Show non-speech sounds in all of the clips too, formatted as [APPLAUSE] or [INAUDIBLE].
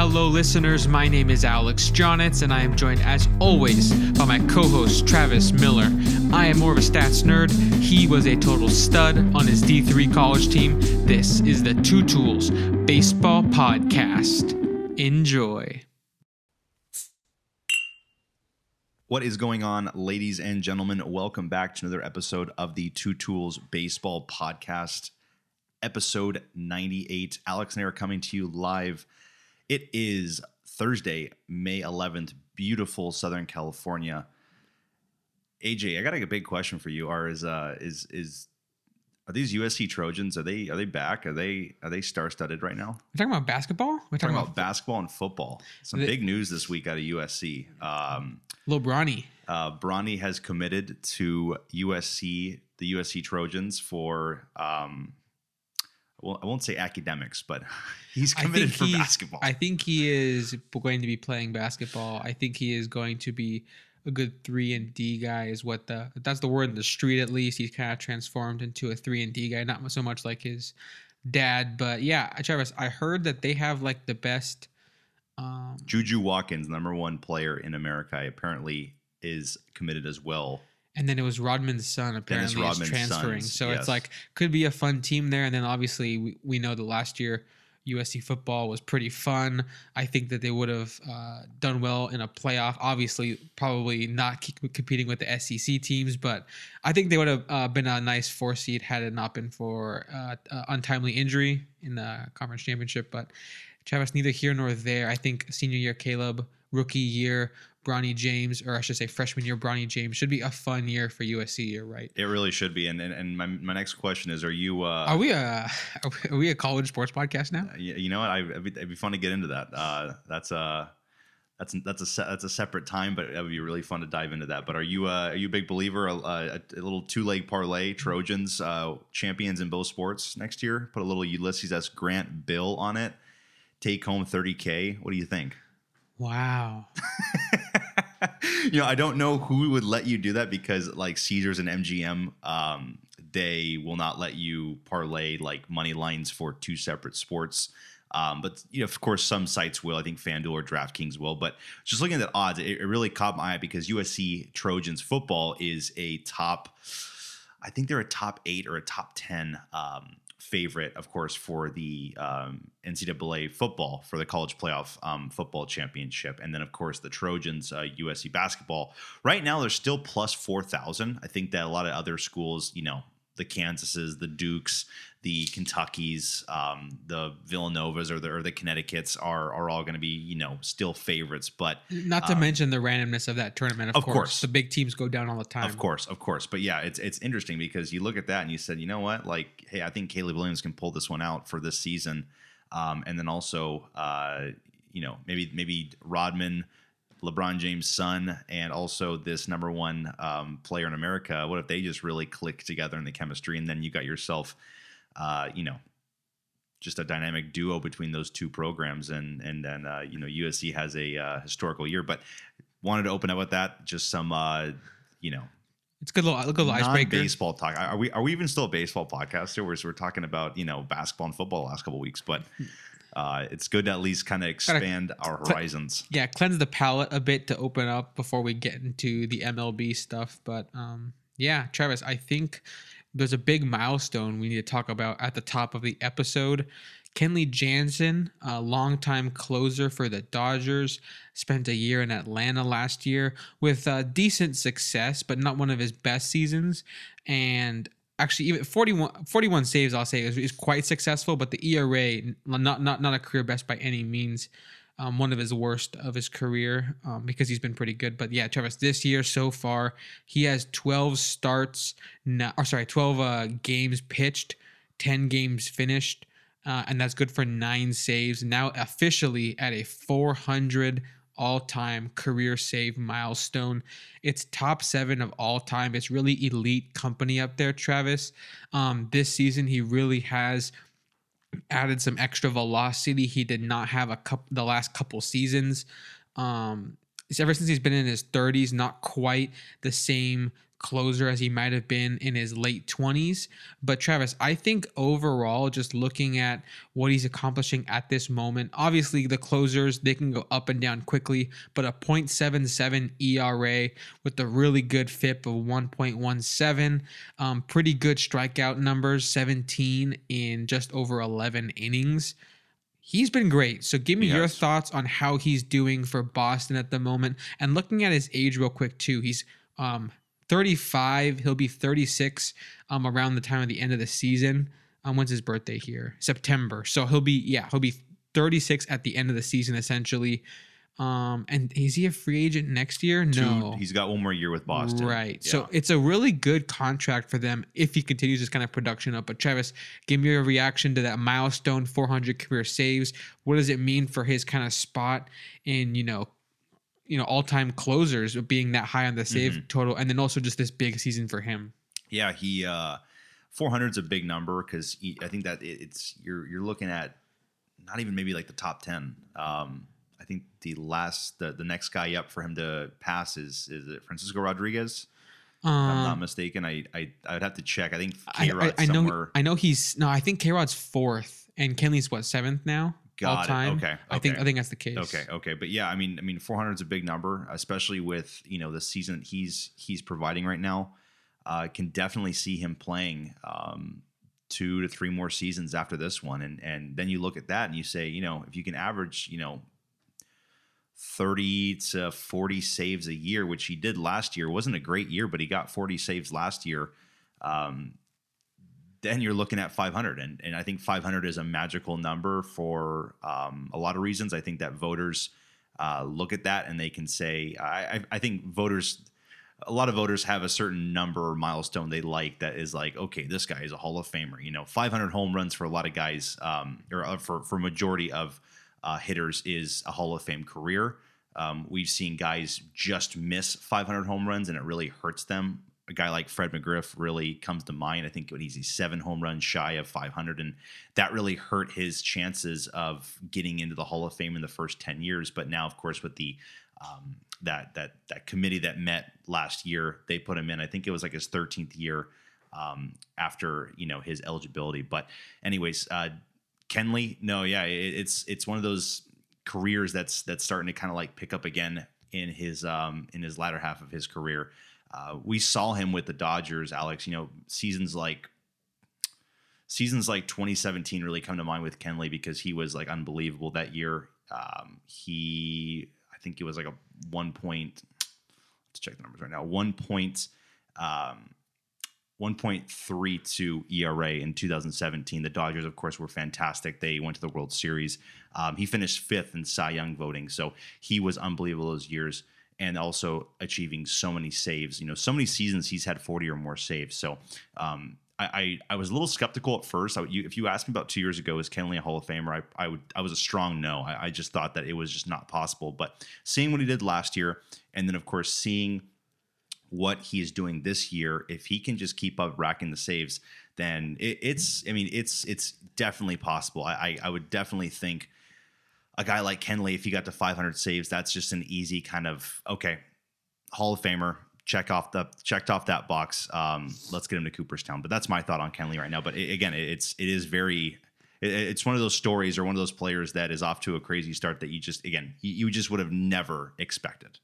Hello, listeners. My name is Alex Jonitz, and I am joined, as always, by my co host, Travis Miller. I am more of a stats nerd. He was a total stud on his D3 college team. This is the Two Tools Baseball Podcast. Enjoy. What is going on, ladies and gentlemen? Welcome back to another episode of the Two Tools Baseball Podcast, episode 98. Alex and I are coming to you live. It is Thursday, May 11th, beautiful Southern California. AJ, I got a big question for you. Are is uh is is are these USC Trojans? Are they are they back? Are they are they star studded right now? We're talking about basketball? We're We're talking about basketball and football. Some The- big news this week out of USC. Um, Lil Bronny. uh, Bronny has committed to USC, the USC Trojans for, um, well, I won't say academics, but [LAUGHS] he's committed for basketball. I think he is going to be playing basketball. I think he is going to be a good three and D guy. Is what the that's the word in the street at least. He's kind of transformed into a three and D guy, not so much like his dad. But yeah, Travis, I heard that they have like the best. Um, Juju Watkins, number one player in America, apparently is committed as well. And then it was Rodman's son Dennis apparently is transferring. sons, so yes. it's like could be a fun team there. And then obviously we, we know that last year USC football was pretty fun. I think that they would have uh, done well in a playoff. Obviously, probably not competing with the SEC teams, but I think they would have uh, been a nice four seed had it not been for uh, uh, untimely injury in the conference championship. But Travis, neither here nor there. I think senior year Caleb, rookie year Bronny James, or I should say freshman year Bronny James, should be a fun year for USC. You're right. It really should be. And and, and my, my next question is: Are you? Uh, Are we a [LAUGHS] are we a college sports podcast now? you, you know what? I, it'd, be, it'd be fun to get into that. Uh, that's a that's that's a se- that's a separate time, but it would be really fun to dive into that. But are you uh, are you a big believer? A, a, a little two leg parlay, Trojans uh, champions in both sports next year. Put a little Ulysses S. Grant bill on it. Take home thirty k. What do you think? Wow. [LAUGHS] [LAUGHS] you know, I don't know who would let you do that because like Caesars and MGM, um, they will not let you parlay like money lines for two separate sports. Um, but you know, of course, some sites will. I think FanDuel or DraftKings will. But just looking at the odds, it, it really caught my eye because USC Trojans football is a top. I think they're a top eight or a top ten um, favorite, of course, for the um, NCAA football for the college playoff um, football championship, and then of course the Trojans uh, USC basketball. Right now, they're still plus four thousand. I think that a lot of other schools, you know, the Kansases, the Dukes, the Kentuckies, um, the Villanovas, or the or the Connecticut's are are all going to be you know still favorites, but Not to Um, mention the randomness of that tournament. Of, of course. course. the big teams go down all the time. Of course, of course. But yeah, it's it's interesting because you look at that and you said, you know what, like, hey, I think Caleb Williams can pull this one out for this season, um, and then also, uh, you know, maybe maybe Rodman, LeBron James' son, and also this number one um, player in America. What if they just really click together in the chemistry, and then you got yourself, uh, you know. Just a dynamic duo between those two programs, and and then uh, you know USC has a uh, historical year, but wanted to open up with that. Just some uh, you know It's a good little, a good little icebreaker. baseball talk. Are we are we even still a baseball podcast here? Where we're talking about you know basketball and football the last couple weeks, but uh, it's good to at least kind of expand our horizons. Yeah, cleanse the palate a bit to open up before we get into the MLB stuff. But um, yeah, Travis, I think there's a big milestone we need to talk about at the top of the episode. Kenley Jansen, a longtime closer for the Dodgers, spent a year in Atlanta last year with uh, decent success, but not one of his best seasons. And actually, even 41, 41 saves, I'll say, is, is quite successful, but the ERA, not not not a career best by any means. Um, one of his worst of his career um, because he's been pretty good. But yeah, Travis, this year so far, he has 12 starts, now, or sorry, 12 uh, games pitched, 10 games finished, uh, and that's good for nine saves. Now officially at a 400 all-time career save milestone. It's top seven of all time. It's really elite company up there, Travis. Um, this season, he really has added some extra velocity. He did not have a couple the last couple seasons. Um ever since he's been in his 30s not quite the same closer as he might have been in his late 20s. But Travis, I think overall, just looking at what he's accomplishing at this moment, obviously the closers, they can go up and down quickly, but a 0.77 ERA with a really good FIP of 1.17, um, pretty good strikeout numbers, 17 in just over 11 innings he's been great. So give me He your thoughts on how he's doing for Boston at the moment. And looking at his age real quick too, he's um 35, he'll be 36 um around the time of the end of the season. Um when's his birthday here? September. So he'll be yeah, he'll be 36 at the end of the season essentially. Um and is he a free agent next year? No. he's got one more year with Boston. Right. Yeah. So it's a really good contract for them if he continues this kind of production up. But Travis, give me your reaction to that milestone 400 career saves. What does it mean for his kind of spot in, you know, you know, all-time closers being that high on the save Mm-hmm. total and then also just this big season for him. Yeah, he uh 400 is a big number because I think that it's you're you're looking at not even maybe like the top 10. Um, I think the last the, the next guy up for him to pass is is it Francisco Rodriguez. If I'm not Um, mistaken. I I I would have to check. I think I, K I, Rod's I know somewhere. I know he's no, I think K-Rod's fourth and Kenley's what, seventh now? All Got it. time. Okay, I think. I think that's the case. Okay, okay, but yeah, I mean, I mean, 400 is a big number, especially with you know the season he's he's providing right now. Uh, can definitely see him playing um, two to three more seasons after this one, and and then you look at that and you say, you know, if you can average, you know. 30 to 40 saves a year, which he did last year. It wasn't a great year, but he got 40 saves last year. Um, then you're looking at 500 and, and i think 500 is a magical number for um, a lot of reasons. I think that voters uh, look at that and they can say I, I, think voters a lot of voters have a certain number or milestone they like that is like okay this guy is a hall of famer. You know 500 home runs for a lot of guys um, or uh, for, for majority of uh, hitters is a hall of fame career. Um, we've seen guys just miss 500 home runs and it really hurts them a guy like Fred McGriff really comes to mind. I think when he's seven home runs shy of 500, and that really hurt his chances of getting into the Hall of Fame in the first 10 years. But now, of course, with the um, that that that committee that met last year, they put him in. I think it was like his 13th year um, after you know his eligibility. But anyways, uh, Kenley, no, yeah, it, it's it's one of those careers that's that's starting to kind of like pick up again in his um, in his latter half of his career. Uh, we saw him with the Dodgers, Alex. You know, seasons like seasons like 2017 really come to mind with Kenley because he was like unbelievable that year. Um, he, I think it was like a one point. Let's check the numbers right now. One point. Um, 1.32 ERA in 2017. The Dodgers, of course, were fantastic. They went to the World Series. Um, he finished fifth in Cy Young voting, so he was unbelievable those years and also achieving so many saves. You know, so many seasons he's had 40 or more saves. So um, I, I, I was a little skeptical at first. I, you, if you asked me about two years ago, is Kenley a Hall of Famer? I, I would I was a strong no. I, I just thought that it was just not possible. But seeing what he did last year, and then of course seeing what he is doing this year, if he can just keep up racking the saves, then it, it's I mean it's it's definitely possible. I, I I would definitely think a guy like Kenley, if he got to 500 saves, that's just an easy kind of okay, Hall of Famer. Check off the checked off that box. Um, let's get him to Cooperstown. But that's my thought on Kenley right now. But it, again, it's it is very. it- It's one of those stories or one of those players that is off to a crazy start that you just again you, you just would have never expected.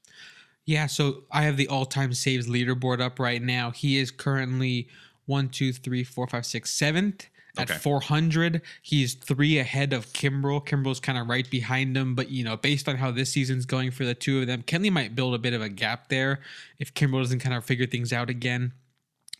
Yeah, so I have the all-time saves leaderboard up right now. He is currently one, two, three, four, five, six, seventh at Okay. 400. He's three ahead of Kimbrel. Kimbrel's kind of right behind him, but you know, based on how this season's going for the two of them, Kenley might build a bit of a gap there if Kimbrel doesn't kind of figure things out again.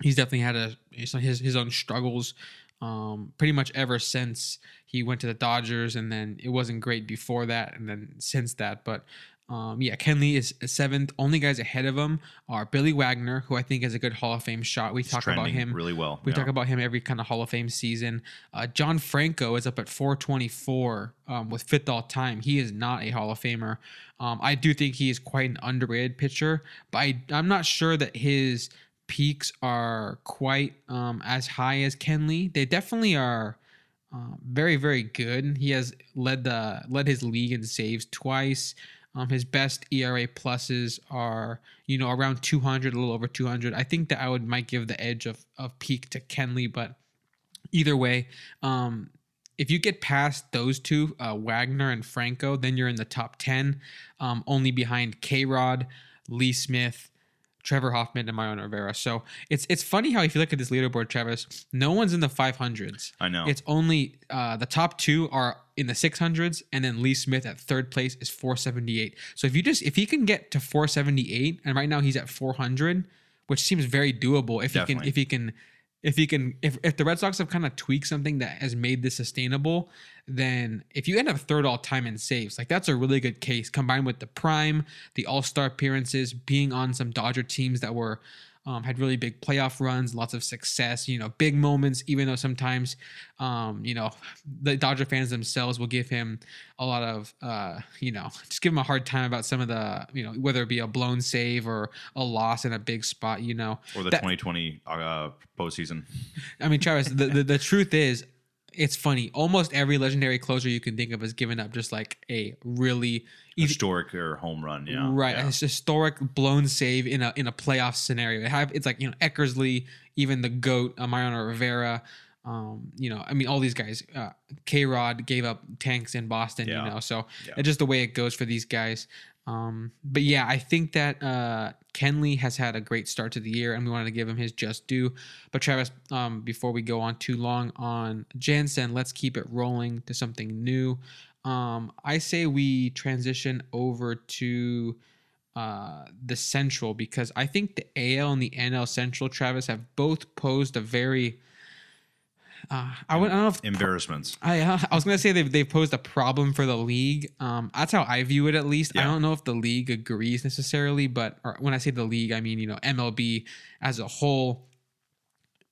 He's definitely had a his his own struggles um, pretty much ever since he went to the Dodgers, and then it wasn't great before that, and then since that. But um, yeah, Kenley is seventh. Only guys ahead of him are Billy Wagner, who I think is a good Hall of Fame shot. We talk about him really well. we yeah. talk about him every kind of Hall of Fame season. Uh, John Franco is up at 424 um, with fifth all time. He is not a Hall of Famer. Um, I do think he is quite an underrated pitcher, but I, I'm not sure that his peaks are quite um, as high as Kenley. They definitely are um, very, very good. He has led the led his league in saves twice. Um, his best ERA pluses are, you know, around 200, a little over 200. I think that I would might give the edge of of peak to Kenley, but either way, um, if you get past those two, uh, Wagner and Franco, then you're in the top 10, um, only behind K Rod, Lee Smith, Trevor Hoffman, and Mariano Rivera. So it's it's funny how if you look at this leaderboard, Travis, no one's in the 500s. I know. It's only uh, the top two are in the 600s, and then Lee Smith at third place is 478. So if you just if he can get to 478, and right now he's at 400, which seems very doable if he can if he can if he can if, if the Red Sox have kind of tweaked something that has made this sustainable, then if you end up third all time in saves, like that's a really good case combined with the prime, the All Star appearances, being on some Dodger teams that were um, had really big playoff runs, lots of success, you know, big moments. Even though sometimes, um, you know, the Dodger fans themselves will give him a lot of, uh, you know, just give him a hard time about some of the, you know, whether it be a blown save or a loss in a big spot, you know. or the that- 2020 uh, postseason. I mean, Travis, the, the, the truth is, it's funny. Almost every legendary closer you can think of has given up just like a really either- Historic or home run. Yeah. right, Yeah. a historic blown save in a in a playoff scenario. It have it's like you know Eckersley, even the goat uh, Mariano Rivera. Um, you know, I mean, all these guys. Uh, K Rod gave up tanks in Boston. Yeah. You know, so Yeah. it's just the way it goes for these guys. Um, but yeah, I think that uh, Kenley has had a great start to the year, and we wanted to give him his just due. But Travis, um, before we go on too long on Jansen, let's keep it rolling to something new. Um, I say we transition over to uh, the Central because I think the AL and the NL Central, Travis, have both posed a very uh, I, would, I don't know if Embarrassments. I uh, I was gonna say they've they've posed a problem for the league. Um, that's how I view it at least. I don't know if the league agrees necessarily, but or when I say the league, I mean you know MLB as a whole.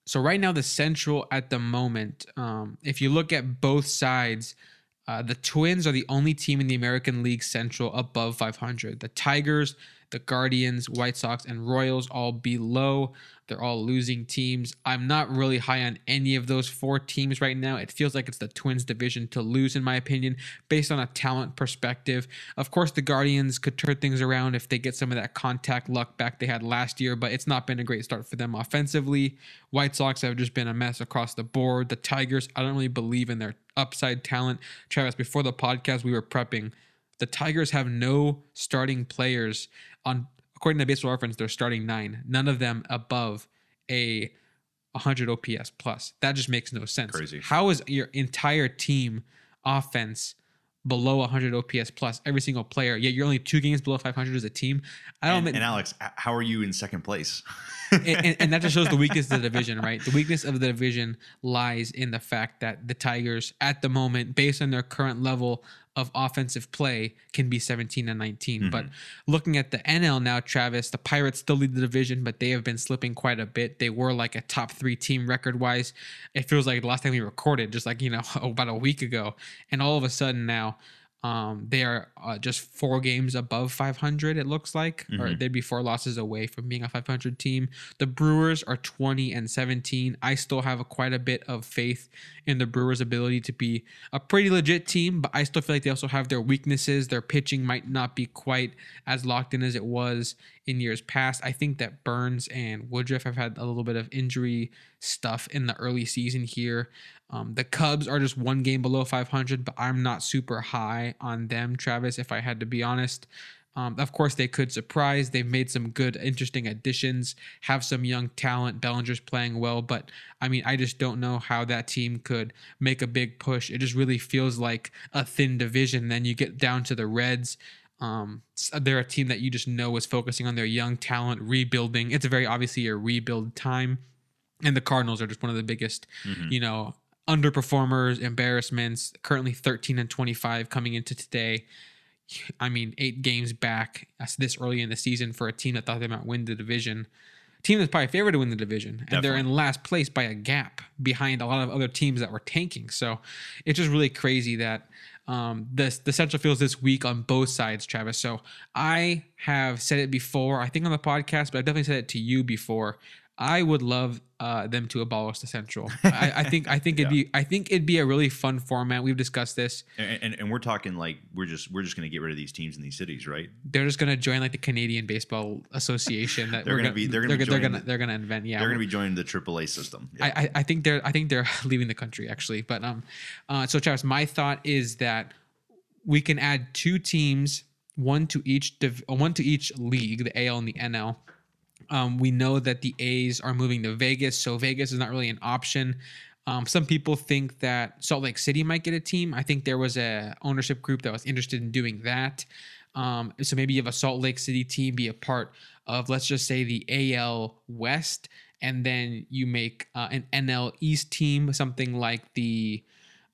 So right now the Central at the moment, um, if you look at both sides, uh, the Twins are the only team in the American League Central above 500. The Tigers, the Guardians, White Sox, and Royals all below. They're all losing teams. I'm not really high on any of those four teams right now. It feels like it's the Twins division to lose, in my opinion, based on a talent perspective. Of course, the Guardians could turn things around if they get some of that contact luck back they had last year, but it's not been a great start for them offensively. White Sox have just been a mess across the board. The Tigers, I don't really believe in their upside talent. Travis, before the podcast, we were prepping. The Tigers have no starting players on according to baseball reference, they're starting nine. None of them above a 100 OPS plus. That just makes no sense. Crazy. How is your entire team offense below 100 OPS plus every single player? Yet you're only two games below 500 as a team. I don't And, think and Alex, how are you in second place? and, and, and that just shows the weakness of the division, right? The weakness of the division lies in the fact that the Tigers, at the moment, based on their current level of offensive play, can be 17 and 19. Mm-hmm. But looking at the NL now, Travis, the Pirates still lead the division, but they have been slipping quite a bit. They were like a top three team record wise. It feels like the last time we recorded, just like, you know, [LAUGHS] about a week ago. And all of a sudden now, um, they are uh, just four games above 500. It looks like, or they'd be four losses away from being a 500 team. The Brewers are 20 and 17. I still have a, quite a bit of faith in the Brewers' ability to be a pretty legit team, but I still feel like they also have their weaknesses. Their pitching might not be quite as locked in as it was in years past. I think that Burnes and Woodruff have had a little bit of injury stuff in the early season here. Um, the Cubs are just one game below 500, but I'm not super high on them, Travis, if I had to be honest. Um, of course, they could surprise. They've made some good, interesting additions, have some young talent. Bellinger's playing well, but I mean, I just don't know how that team could make a big push. It just really feels like a thin division. Then you get down to the Reds. Um, they're a team that you just know is focusing on their young talent, rebuilding. It's a very obviously a rebuild time and the Cardinals are just one of the biggest, you know, underperformers, embarrassments. Currently 13 and 25 coming into today. I mean, eight games back that's this early in the season for a team that thought they might win the division. Team that's probably favored to win the division, and they're in last place by a gap behind a lot of other teams that were tanking. So it's just really crazy that um, the the Central feels this week on both sides, Travis. So I have said it before, I think on the podcast, but I've definitely said it to you before. I would love uh, them to abolish the Central. [LAUGHS] I, I think I think it'd Yeah. be I think it'd be a really fun format. We've discussed this. And, and, and we're talking like we're just we're just going to get rid of these teams in these cities, right? They're just gonna join like the Canadian Baseball Association. That [LAUGHS] They're we're gonna be- they're gonna they're, they're gonna the- they're gonna invent. Yeah, They're going to be joining the AAA system. Yeah. I, I I think they're I think they're [LAUGHS] leaving the country actually. But um, uh, so Travis, my thought is that we can add two teams, one to each div- one to each league, the AL and the NL. Um, we know that the A's are moving to Vegas, so Vegas is not really an option. Um, some people think that Salt Lake City might get a team. I think there was a ownership group that was interested in doing that. Um, so maybe you have a Salt Lake City team be a part of, let's just say, the AL West, and then you make uh, an NL East team, something like the.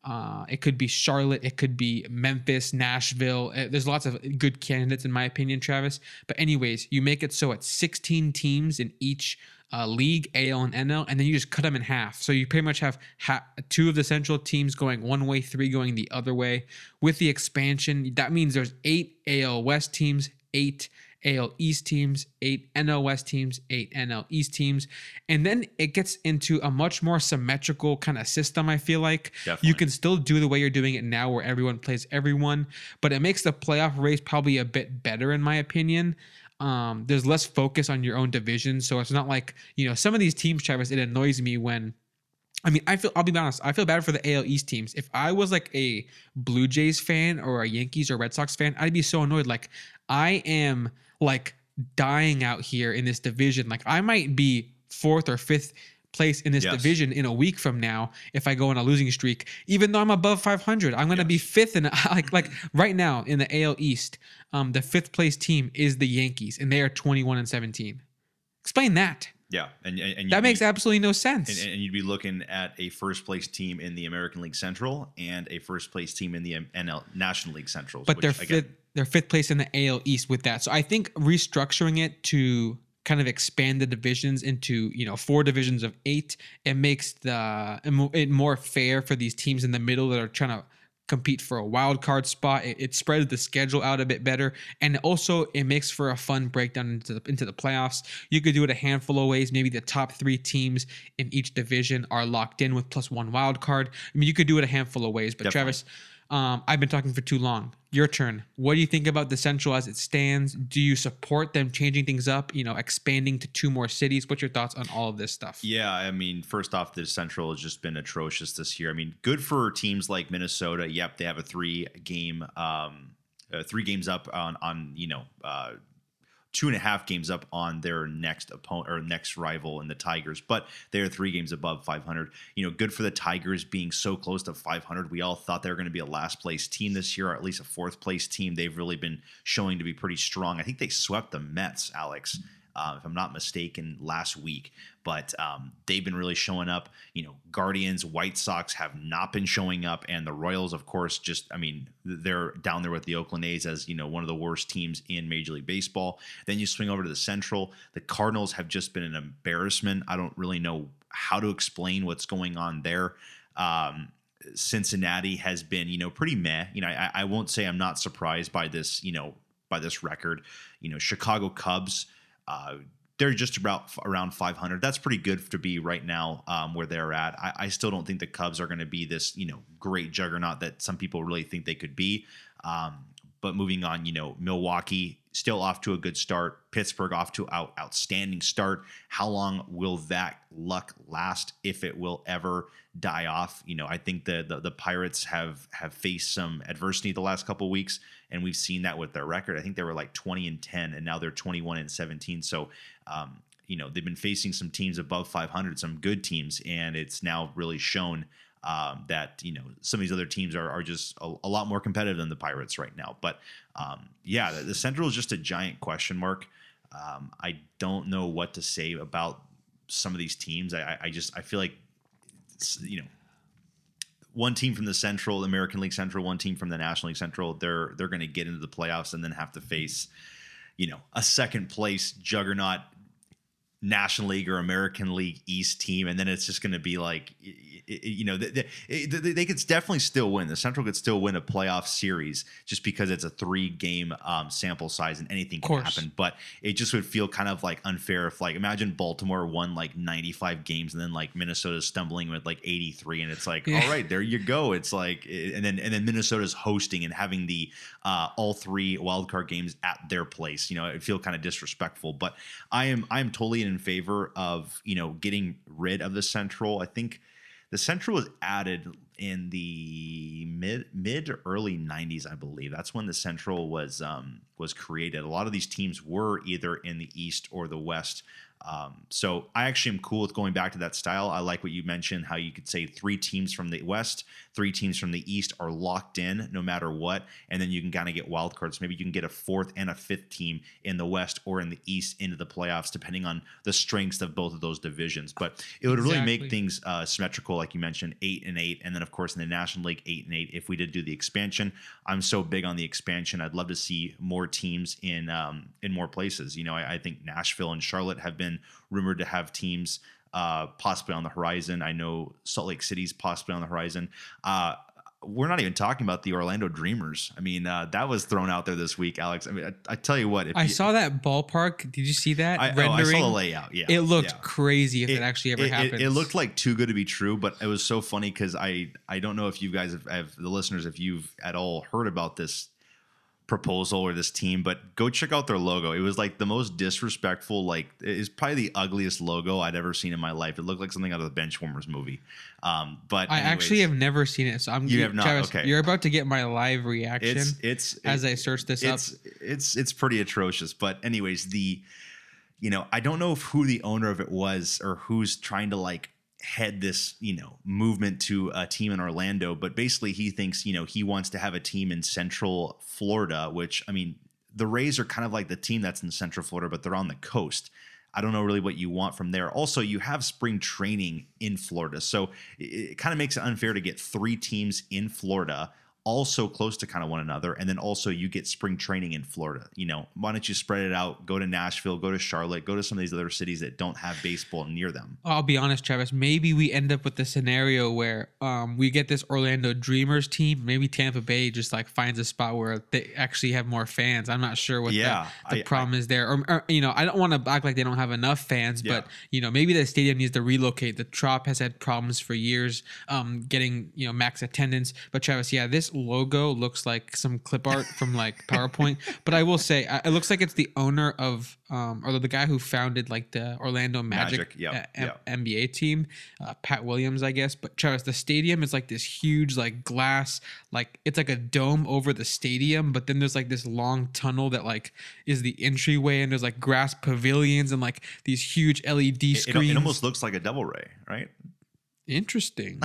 Uh, it could be Charlotte, it could be Memphis, Nashville. Uh, there's lots of good candidates, in my opinion, Travis. But anyways, you make it so it's 16 teams in each uh, league, AL and NL, and then you just cut them in half. So you pretty much have ha- two of the central teams going one way, three going the other way. With the expansion, that means there's eight AL West teams, eight AL East teams, eight NL West teams, eight NL East teams, and then it gets into a much more symmetrical kind of system. I feel like Definitely. you can still do the way you're doing it now, where everyone plays everyone, but it makes the playoff race probably a bit better, in my opinion. Um, there's less focus on your own division, so it's not like you know some of these teams, Travis. It annoys me when I mean, I feel I'll be honest, I feel bad for the AL East teams. If I was like a Blue Jays fan or a Yankees or Red Sox fan, I'd be so annoyed. Like I am like dying out here in this division. Like I might be fourth or fifth place in this Yes. division in a week from now if I go on a losing streak. Even though I'm above 500, I'm going to be fifth in [LAUGHS] like like right now in the AL East. Um, the fifth place team is the Yankees, and they are 21 and 17. Explain that. yeah, and, and, and That makes be, absolutely no sense. and, and you'd be looking at a first place team in the American League Central and a first place team in the NL National League Central. but they're fifth they're fifth place in the AL East with that. So I think restructuring it to kind of expand the divisions into you know four divisions of eight, it makes the it more fair for these teams in the middle that are trying to compete for a wild card spot. It, it spreads the schedule out a bit better, and also it makes for a fun breakdown into the into the playoffs. You could do it a handful of ways. Maybe the top three teams in each division are locked in with plus one wild card. I mean, you could do it a handful of ways. But Definitely. Travis, um, I've been talking for too long. Your turn. What do you think about the Central as it stands? Do you support them changing things up? You know, expanding to two more cities. What's your thoughts on all of this stuff? Yeah, I mean, first off, the Central has just been atrocious this year. I mean, good for teams like Minnesota. Yep, they have a three game, um, uh, three games up on on you know, uh, two and a half games up on their next opponent or next rival in the Tigers, but they are three games above 500. You know, good for the Tigers being so close to 500. We all thought they were going to be a last place team this year, or at least a fourth place team. They've really been showing to be pretty strong. I think they swept the Mets, Alex uh, if I'm not mistaken, last week. But um, they've been really showing up. You know, Guardians, White Sox have not been showing up, and the Royals, of course, just I mean, they're down there with the Oakland A's as you know one of the worst teams in Major League Baseball. Then you swing over to the Central. The Cardinals have just been an embarrassment. I don't really know how to explain what's going on there. Um, Cincinnati has been, you know, pretty meh. You know, I, I won't say I'm not surprised by this, you know, by this record. You know, Chicago Cubs, uh, they're just about around 500. That's pretty good to be right now um, where they're at. I, I still don't think the Cubs are going to be this, you know, great juggernaut that some people really think they could be. Um, but moving on, you know, Milwaukee still off to a good start. Pittsburgh off to out outstanding start. How long will that luck last? If it will ever die off, you know, I think the the, the Pirates have have faced some adversity the last couple weeks, and we've seen that with their record. I think they were like 20 and 10, and now they're 21 and 17. So. Um, you know they've been facing some teams above 500, some good teams, and it's now really shown um, that you know some of these other teams are, are just a, a lot more competitive than the Pirates right now. But um, yeah, the, the Central is just a giant question mark. Um, I don't know what to say about some of these teams. I, I- just I feel like you know one team from the Central American League Central, one team from the National League Central. They're they're going to get into the playoffs and then have to face you know a second place juggernaut National League or American League East team, and then it's just going to be like, you know, they, they, they, could definitely still win. The Central could still win a playoff series just because it's a three game um, sample size and anything can happen. But it just would feel kind of like unfair if, like, imagine Baltimore won like 95 games and then like Minnesota's stumbling with like 83, and it's like, yeah. all right, there you go. It's like, and then and then Minnesota's hosting and having the uh, all three wildcard games at their place. You know, it feel kind of disrespectful. But I am I am totally in favor of you know getting rid of the Central. I think the Central was added in the mid mid early 90s, I believe. That's when the Central was um, was created. A lot of these teams were either in the East or the West. Um, so I actually am cool with going back to that style. I like what you mentioned, how you could say three teams from the West, three teams from the East are locked in no matter what, and then you can kind of get wild cards. Maybe you can get a fourth and a fifth team in the West or in the East into the playoffs, depending on the strengths of both of those divisions. But it would exactly. really make things uh, symmetrical, like you mentioned, eight and eight, and then of course in the National League, eight and eight. If we did do the expansion, I'm so big on the expansion. I'd love to see more teams in um, in more places. You know, I, I think Nashville and Charlotte have been rumored to have teams uh, possibly on the horizon. I know Salt Lake City's possibly on the horizon. Uh, we're not even talking about the Orlando Dreamers. I mean, uh, that was thrown out there this week, Alex. I mean, I, I tell you what. I you, saw that ballpark. Did you see that I, rendering? Oh, I saw the layout. Yeah, it looked yeah. crazy if it, it actually ever it, happens. It, it, looked like too good to be true, but it was so funny because I I don't know if you guys have, have the listeners if you've at all heard about this proposal or this team, but go check out their logo. It was like the most disrespectful, like it's probably the ugliest logo I'd ever seen in my life. It looked like something out of the Benchwarmers movie. Um, but I anyways, actually have never seen it, so I'm you have not. Travis, okay, you're about to get my live reaction. It's it's as it, I search this up. it's, up. It's it's pretty atrocious. But anyways, the you know I don't know if who the owner of it was or who's trying to like head this you know movement to a team in Orlando, but basically he thinks you know he wants to have a team in Central Florida, which I mean the Rays are kind of like the team that's in Central Florida, but they're on the coast. I don't know really what you want from there. Also, you have spring training in Florida, so it, it kind of makes it unfair to get three teams in Florida also close to kind of one another. And then also you get spring training in Florida. You know, why don't you spread it out? Go to Nashville, go to Charlotte, go to some of these other cities that don't have baseball near them. I'll be honest, Travis. Maybe we end up with the scenario where um, we get this Orlando Dreamers team. Maybe Tampa Bay just like finds a spot where they actually have more fans. I'm not sure what yeah, the, the I, problem I, is there. Or, or, you know, I don't want to act like they don't have enough fans, yeah. but you know, maybe the stadium needs to relocate. The Trop has had problems for years um, getting you know max attendance. But Travis, yeah, this logo looks like some clip art from like [LAUGHS] PowerPoint. but I will say, it looks like it's the owner of, um, or the guy who founded like the Orlando Magic, Magic yep, a- yep. NBA team, uh, Pat Williams, I guess. But Travis, the stadium is like this huge, like glass, like it's like a dome over the stadium. But then there's like this long tunnel that like is the entryway, and there's like grass pavilions and like these huge LED screens. It, it, it almost looks like a double ray, right? Interesting.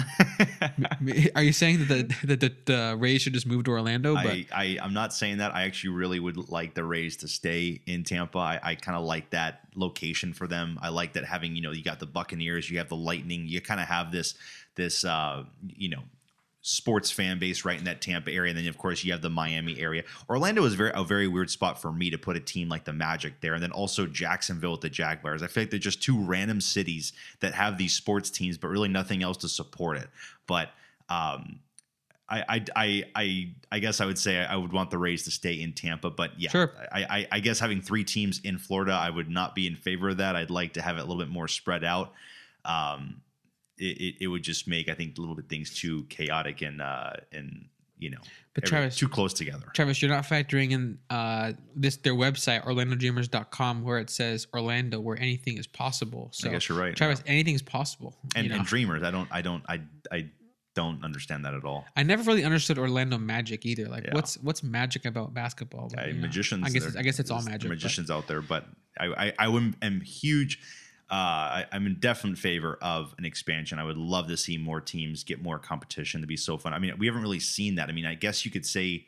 [LAUGHS] Are you saying that the, that the, the Rays should just move to Orlando? But I, I am not saying that. I actually really would like the Rays to stay in Tampa. I, I kind of like that location for them. I like that having you know you got the Buccaneers, you have the Lightning, you kind of have this this uh, you know sports fan base right in that Tampa area. And then of course you have the Miami area. Orlando is very a very weird spot for me to put a team like the Magic there. And then also Jacksonville with the Jaguars. I feel like they're just two random cities that have these sports teams, but really nothing else to support it. But um I, I I I guess I would say I would want the Rays to stay in Tampa, but yeah, sure. I, I, I guess having three teams in Florida, I would not be in favor of that. I'd like to have it a little bit more spread out. Um, it, it, it, would just make I think a little bit things too chaotic and uh, and you know but Travis, too close together. Travis, you're not factoring in uh, this their website OrlandoDreamers.com where it says Orlando where anything is possible. So I guess you're right. Travis, yeah. anything is possible. And, you know? and Dreamers, I don't I don't I I don't understand that at all. I never really understood Orlando Magic either. Like, yeah. what's what's magic about basketball? But, yeah, magicians. I guess I guess it's all magic. Magicians but. out there, but I I, I am huge uh, I, am in definite favor of an expansion. I would love to see more teams get more competition to be so fun. I mean, we haven't really seen that. I mean, I guess you could say,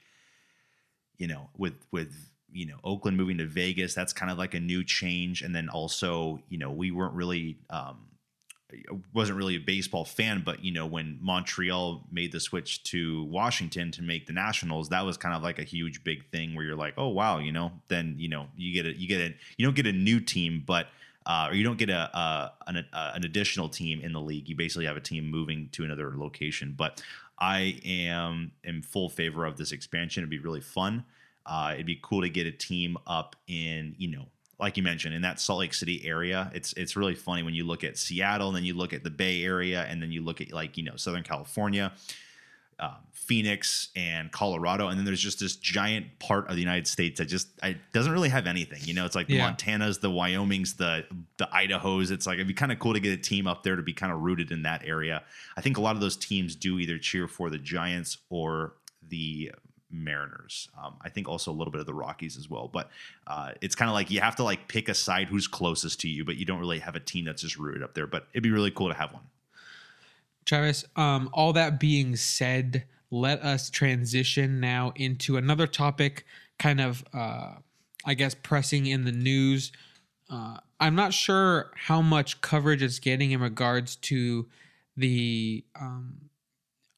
you know, with with you know Oakland moving to Vegas, that's kind of like a new change. And then also, you know, we weren't really um, wasn't really a baseball fan, but you know, when Montreal made the switch to Washington to make the Nationals, that was kind of like a huge big thing where you're like, oh wow, you know, then you know you get a you get a you don't get a new team, but uh, or you don't get a, a an, a, an additional team in the league. You basically have a team moving to another location. But I am in full favor of this expansion. It'd be really fun. Uh, it'd be cool to get a team up in you know like you mentioned in that Salt Lake City area. It's it's really funny when you look at Seattle and then you look at the Bay Area and then you look at like you know Southern California um, Phoenix and Colorado, and then there's just this giant part of the United States that just I, doesn't really have anything. You know, it's like the Montanas, the Wyomings, the the Idahos. It's like it'd be kind of cool to get a team up there to be kind of rooted in that area. I think a lot of those teams do either cheer for the Giants or the Mariners. Um, I think also a little bit of the Rockies as well. But uh, it's kind of like you have to like pick a side who's closest to you, but you don't really have a team that's just rooted up there. But it'd be really cool to have one. Travis, um, all that being said, let us transition now into another topic, kind of, uh, I guess, pressing in the news. Uh, I'm not sure how much coverage it's getting in regards to the. Um,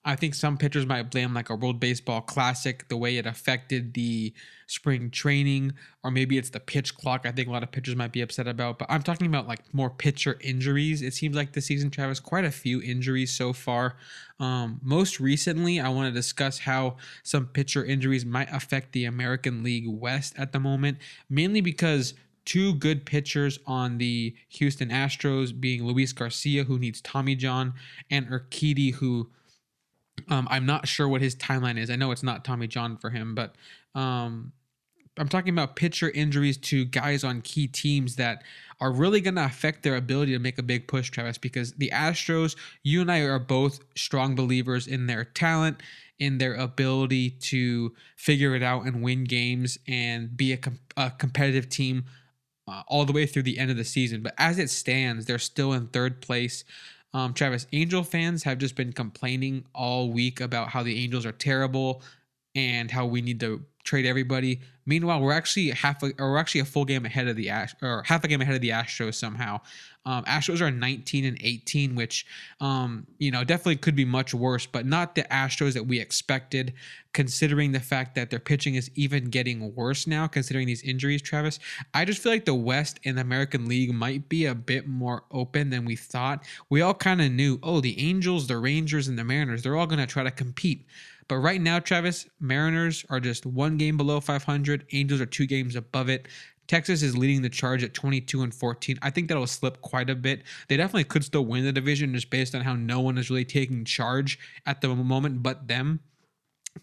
I think some pitchers might blame like a World Baseball Classic, the way it affected the spring training, or maybe it's the pitch clock. I think a lot of pitchers might be upset about, but I'm talking about like more pitcher injuries. It seems like this season, Travis, quite a few injuries so far. Um, most recently, I want to discuss how some pitcher injuries might affect the American League West at the moment, mainly because two good pitchers on the Houston Astros, being Luis Garcia, who needs Tommy John, and Urquidy, who um, I'm not sure what his timeline is. I know it's not Tommy John for him, but um, I'm talking about pitcher injuries to guys on key teams that are really going to affect their ability to make a big push, Travis, because the Astros, you and I are both strong believers in their talent, in their ability to figure it out and win games and be a, com- a competitive team uh, all the way through the end of the season. But as it stands, they're still in third place. Um, Travis, Angel fans have just been complaining all week about how the Angels are terrible and how we need to trade everybody. Meanwhile, we're actually half a, or we're actually a full game ahead of the Ash or half a game ahead of the Astros somehow. Um, Astros are 19 and 18, which um, you know definitely could be much worse, but not the Astros that we expected. Considering the fact that their pitching is even getting worse now, considering these injuries, Travis, I just feel like the West and the American League might be a bit more open than we thought. We all kind of knew, oh, the Angels, the Rangers, and the Mariners, they're all going to try to compete. But right now, Travis, Mariners are just one game below 500. Angels are two games above it. Texas is leading the charge at 22 and 14. I think that'll slip quite a bit. They definitely could still win the division just based on how no one is really taking charge at the moment but them.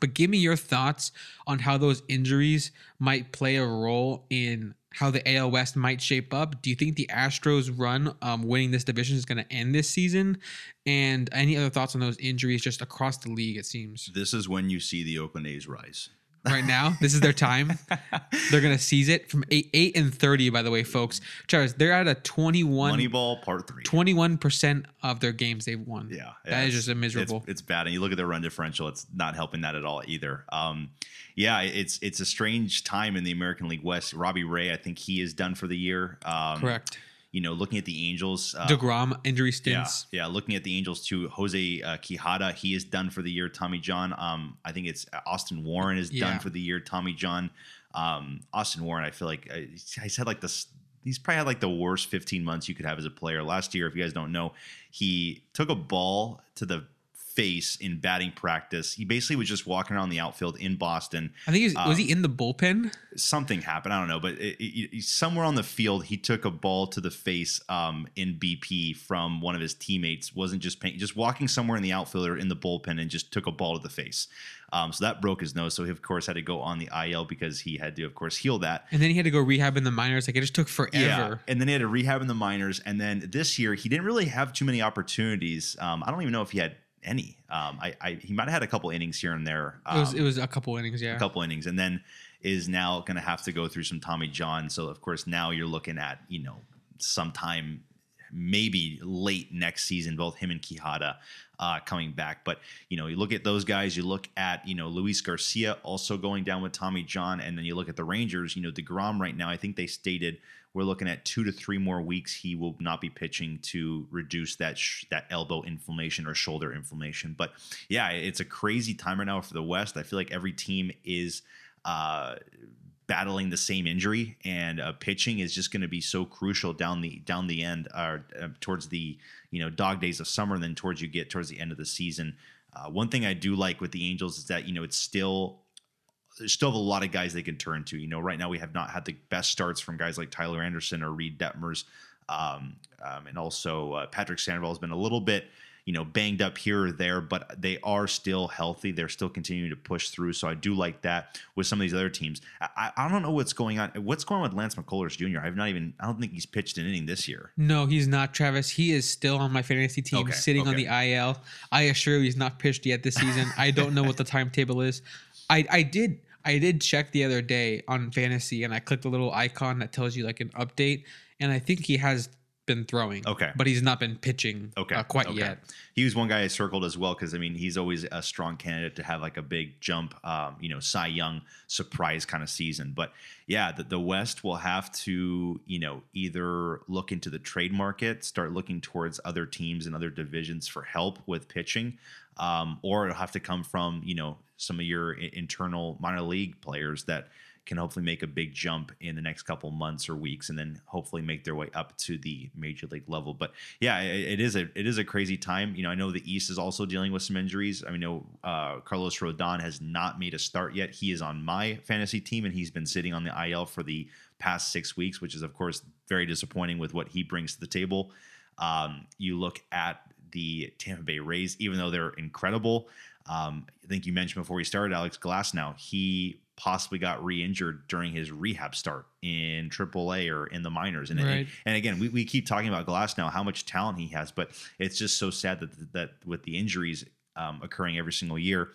But give me your thoughts on how those injuries might play a role in how the AL West might shape up. Do you think the Astros run um, winning this division is going to end this season? And any other thoughts on those injuries just across the league, it seems? This is when you see the Oakland A's rise. Right now, this is their time. [LAUGHS] They're going to seize it from 8, 8 and 30, by the way, folks. Travis, they're at a 21, Moneyball Part Three. 21% of their games they've won. Yeah, That is just a miserable. It's, it's bad, and you look at their run differential; it's not helping that at all either. Um, yeah, it's it's a strange time in the American League West. Robbie Ray, I think he is done for the year. Um, Correct. You know, looking at the Angels, uh, DeGrom injury stints. yeah. yeah, Looking at the Angels too, Jose uh, Quijada, he is done for the year. Tommy John, um, I think it's Austin Warren is Yeah. done for the year. Tommy John, um, Austin Warren, I feel like I, he's had like this. He's probably had like the worst 15 months you could have as a player. Last year, if you guys don't know, he took a ball to the face in batting practice. He basically was just walking around the outfield in Boston I think he's, was Um, he in the bullpen? something happened. I don't know, but it, it, it- somewhere on the field, he took a ball to the face um, in BP from one of his teammates. wasn't just paying, just walking somewhere in the outfield or in the bullpen and just took a ball to the face. Um, so that broke his nose. So he of course had to go on the IL because he had to of course heal that. And then he had to go rehab in the minors. Like it just took forever. Yeah, and then he had to rehab in the minors, and then this year he didn't really have too many opportunities. Um, I don't even know if he had any. Um, I, I he might have had a couple innings here and there. It was Um, it was a couple innings, yeah. a couple innings, and then is now going to have to go through some Tommy John. So of course now you're looking at you know sometime maybe late next season, both him and Quijada uh, coming back. But you know you look at those guys, you look at you know Luis Garcia also going down with Tommy John, and then you look at the Rangers. You know Degrom right now, I think they stated. We're looking at two to three more weeks. He will not be pitching to reduce that sh- that elbow inflammation or shoulder inflammation. But yeah, it's a crazy time right now for the West. I feel like every team is uh, battling the same injury, and uh, pitching is just going to be so crucial down the down the end, or uh, towards the you know dog days of summer, and then towards you get towards the end of the season. Uh, one thing I do like with the Angels is that you know it's still there's still have a lot of guys they can turn to. You know, right now we have not had the best starts from guys like Tyler Anderson or Reid Detmers, um, um, and also uh, Patrick Sandoval has been a little bit you know, banged up here or there, but they are still healthy. They're still continuing to push through. So I do like that with some of these other teams. I, I don't know what's going on. What's going on with Lance McCullers Jr.? I've not even, I don't think he's pitched an inning this year. No, he's not, Travis. He is still on my fantasy team, okay, sitting okay. on the IL. I assure you he's not pitched yet this season. I don't know what the timetable is. I, I did I did check the other day on fantasy and I clicked the little icon that tells you like an update and I think he has been throwing. Okay. But he's not been pitching okay. Uh, quite okay. yet. He was one guy I circled as well because, I mean, he's always a strong candidate to have like a big jump, um, you know, Cy Young surprise kind of season. But yeah, the, the West will have to, you know, either look into the trade market, start looking towards other teams and other divisions for help with pitching, um, or it'll have to come from, you know, some of your internal minor league players that – can hopefully make a big jump in the next couple months or weeks, and then hopefully make their way up to the major league level. But yeah, it, it is a it is a crazy time. You know, I know the East is also dealing with some injuries. I know uh, Carlos Rodon has not made a start yet. He is on my fantasy team, and he's been sitting on the IL for the past six weeks, which is of course very disappointing with what he brings to the table. Um, you look at the Tampa Bay Rays, even though they're incredible. Um, I think you mentioned before we started Alex Glasnow He possibly got re-injured during his rehab start in AAA or in the minors. And right. and, again, we, we keep talking about Glasnow, how much talent he has, but it's just so sad that that with the injuries um, occurring every single year,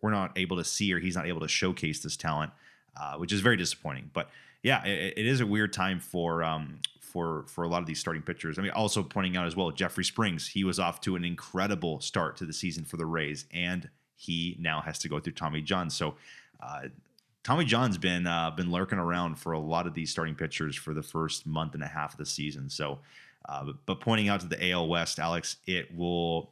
we're not able to see or he's not able to showcase this talent, uh, which is very disappointing. But yeah, it, it is a weird time for um, for for a lot of these starting pitchers. I mean, also pointing out as well, Jeffrey Springs, he was off to an incredible start to the season for the Rays, and he now has to go through Tommy John. So. Uh, Tommy John's been uh, been lurking around for a lot of these starting pitchers for the first month and a half of the season. So, uh, but, pointing out to the AL West, Alex, it will.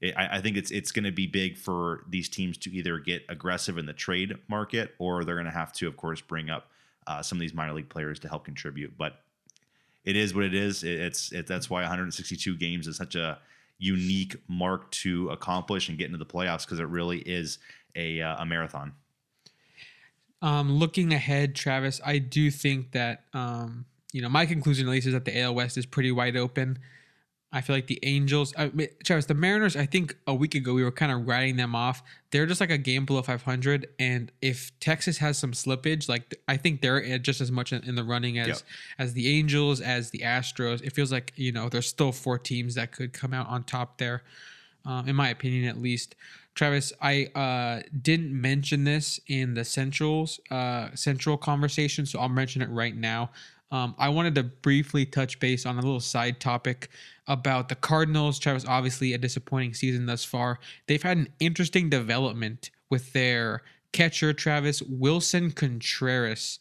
It, I, I, think it's it's going to be big for these teams to either get aggressive in the trade market or they're going to have to, of course, bring up uh, some of these minor league players to help contribute. But it is what it is. It, it's it, that's why 162 games is such a unique mark to accomplish and get into the playoffs because it really is a, uh, a marathon. Um, looking ahead, Travis, I do think that um, you know my conclusion at least is that the AL West is pretty wide open. I feel like the Angels, I mean, Travis, the Mariners. I think a week ago we were kind of writing them off. They're just like a game below 500, and if Texas has some slippage, like I think they're just as much in the running as yep. as the Angels, as the Astros. It feels like you know there's still four teams that could come out on top there, uh, in my opinion at least. Travis, I uh, didn't mention this in the centrals uh, central conversation, so I'll mention it right now. Um, I wanted to briefly touch base on a little side topic about the Cardinals. Travis, obviously a disappointing season thus far. They've had an interesting development with their catcher, Travis Willson Contreras.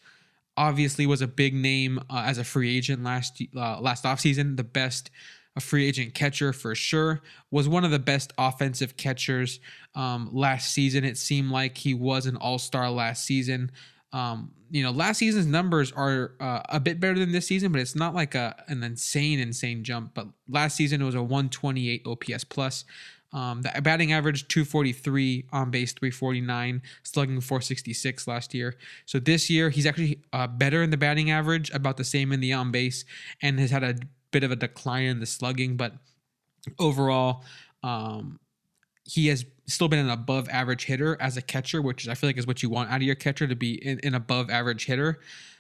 Obviously, was a big name uh, as a free agent last uh, last offseason, the best a free agent catcher for sure. Was one of the best offensive catchers um, last season. It seemed like he was an all star last season. Um, you know, last season's numbers are uh, a bit better than this season, but it's not like a an insane, insane jump. But last season it was a 128 OPS plus. Um, the batting average 243 on base 349, slugging 466 last year. So this year he's actually uh, better in the batting average, about the same in the on base, and has had a bit of a decline in the slugging, but overall, um, he has still been an above average hitter as a catcher, which I feel like is what you want out of your catcher to be an, above average hitter.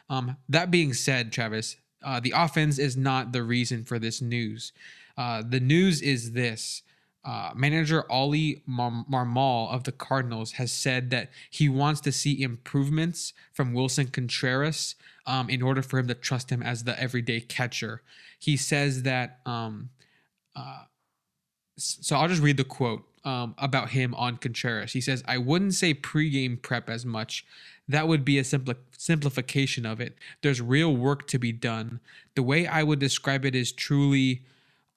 Um, that being said, Travis, uh, the offense is not the reason for this news. Uh, the news is this. Uh, manager Ollie Mar- Marmol of the Cardinals has said that he wants to see improvements from Willson Contreras um, in order for him to trust him as the everyday catcher. He says that. Um, uh, so I'll just read the quote um, about him on Contreras. He says, "I wouldn't say pregame prep as much. That would be a simpli- simplification of it. There's real work to be done. The way I would describe it is truly."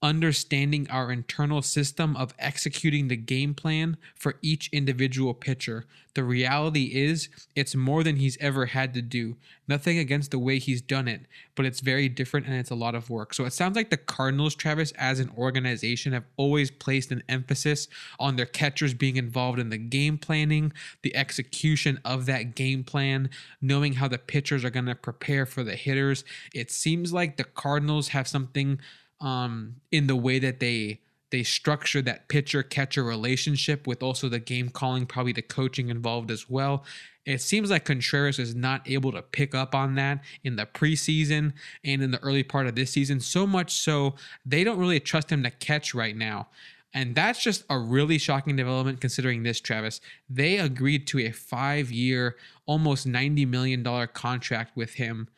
Understanding our internal system of executing the game plan for each individual pitcher. The reality is, it's more than he's ever had to do. Nothing against the way he's done it, but it's very different and it's a lot of work. So it sounds like the Cardinals, Travis, as an organization, have always placed an emphasis on their catchers being involved in the game planning, the execution of that game plan, knowing how the pitchers are going to prepare for the hitters. It seems like the Cardinals have something um, in the way that they they structure that pitcher catcher relationship with also the game calling, probably the coaching involved as well. It seems like Contreras is not able to pick up on that in the preseason and in the early part of this season. So much so they don't really trust him to catch right now. And that's just a really shocking development considering this, Travis. They agreed to a five year, almost $90 million contract with him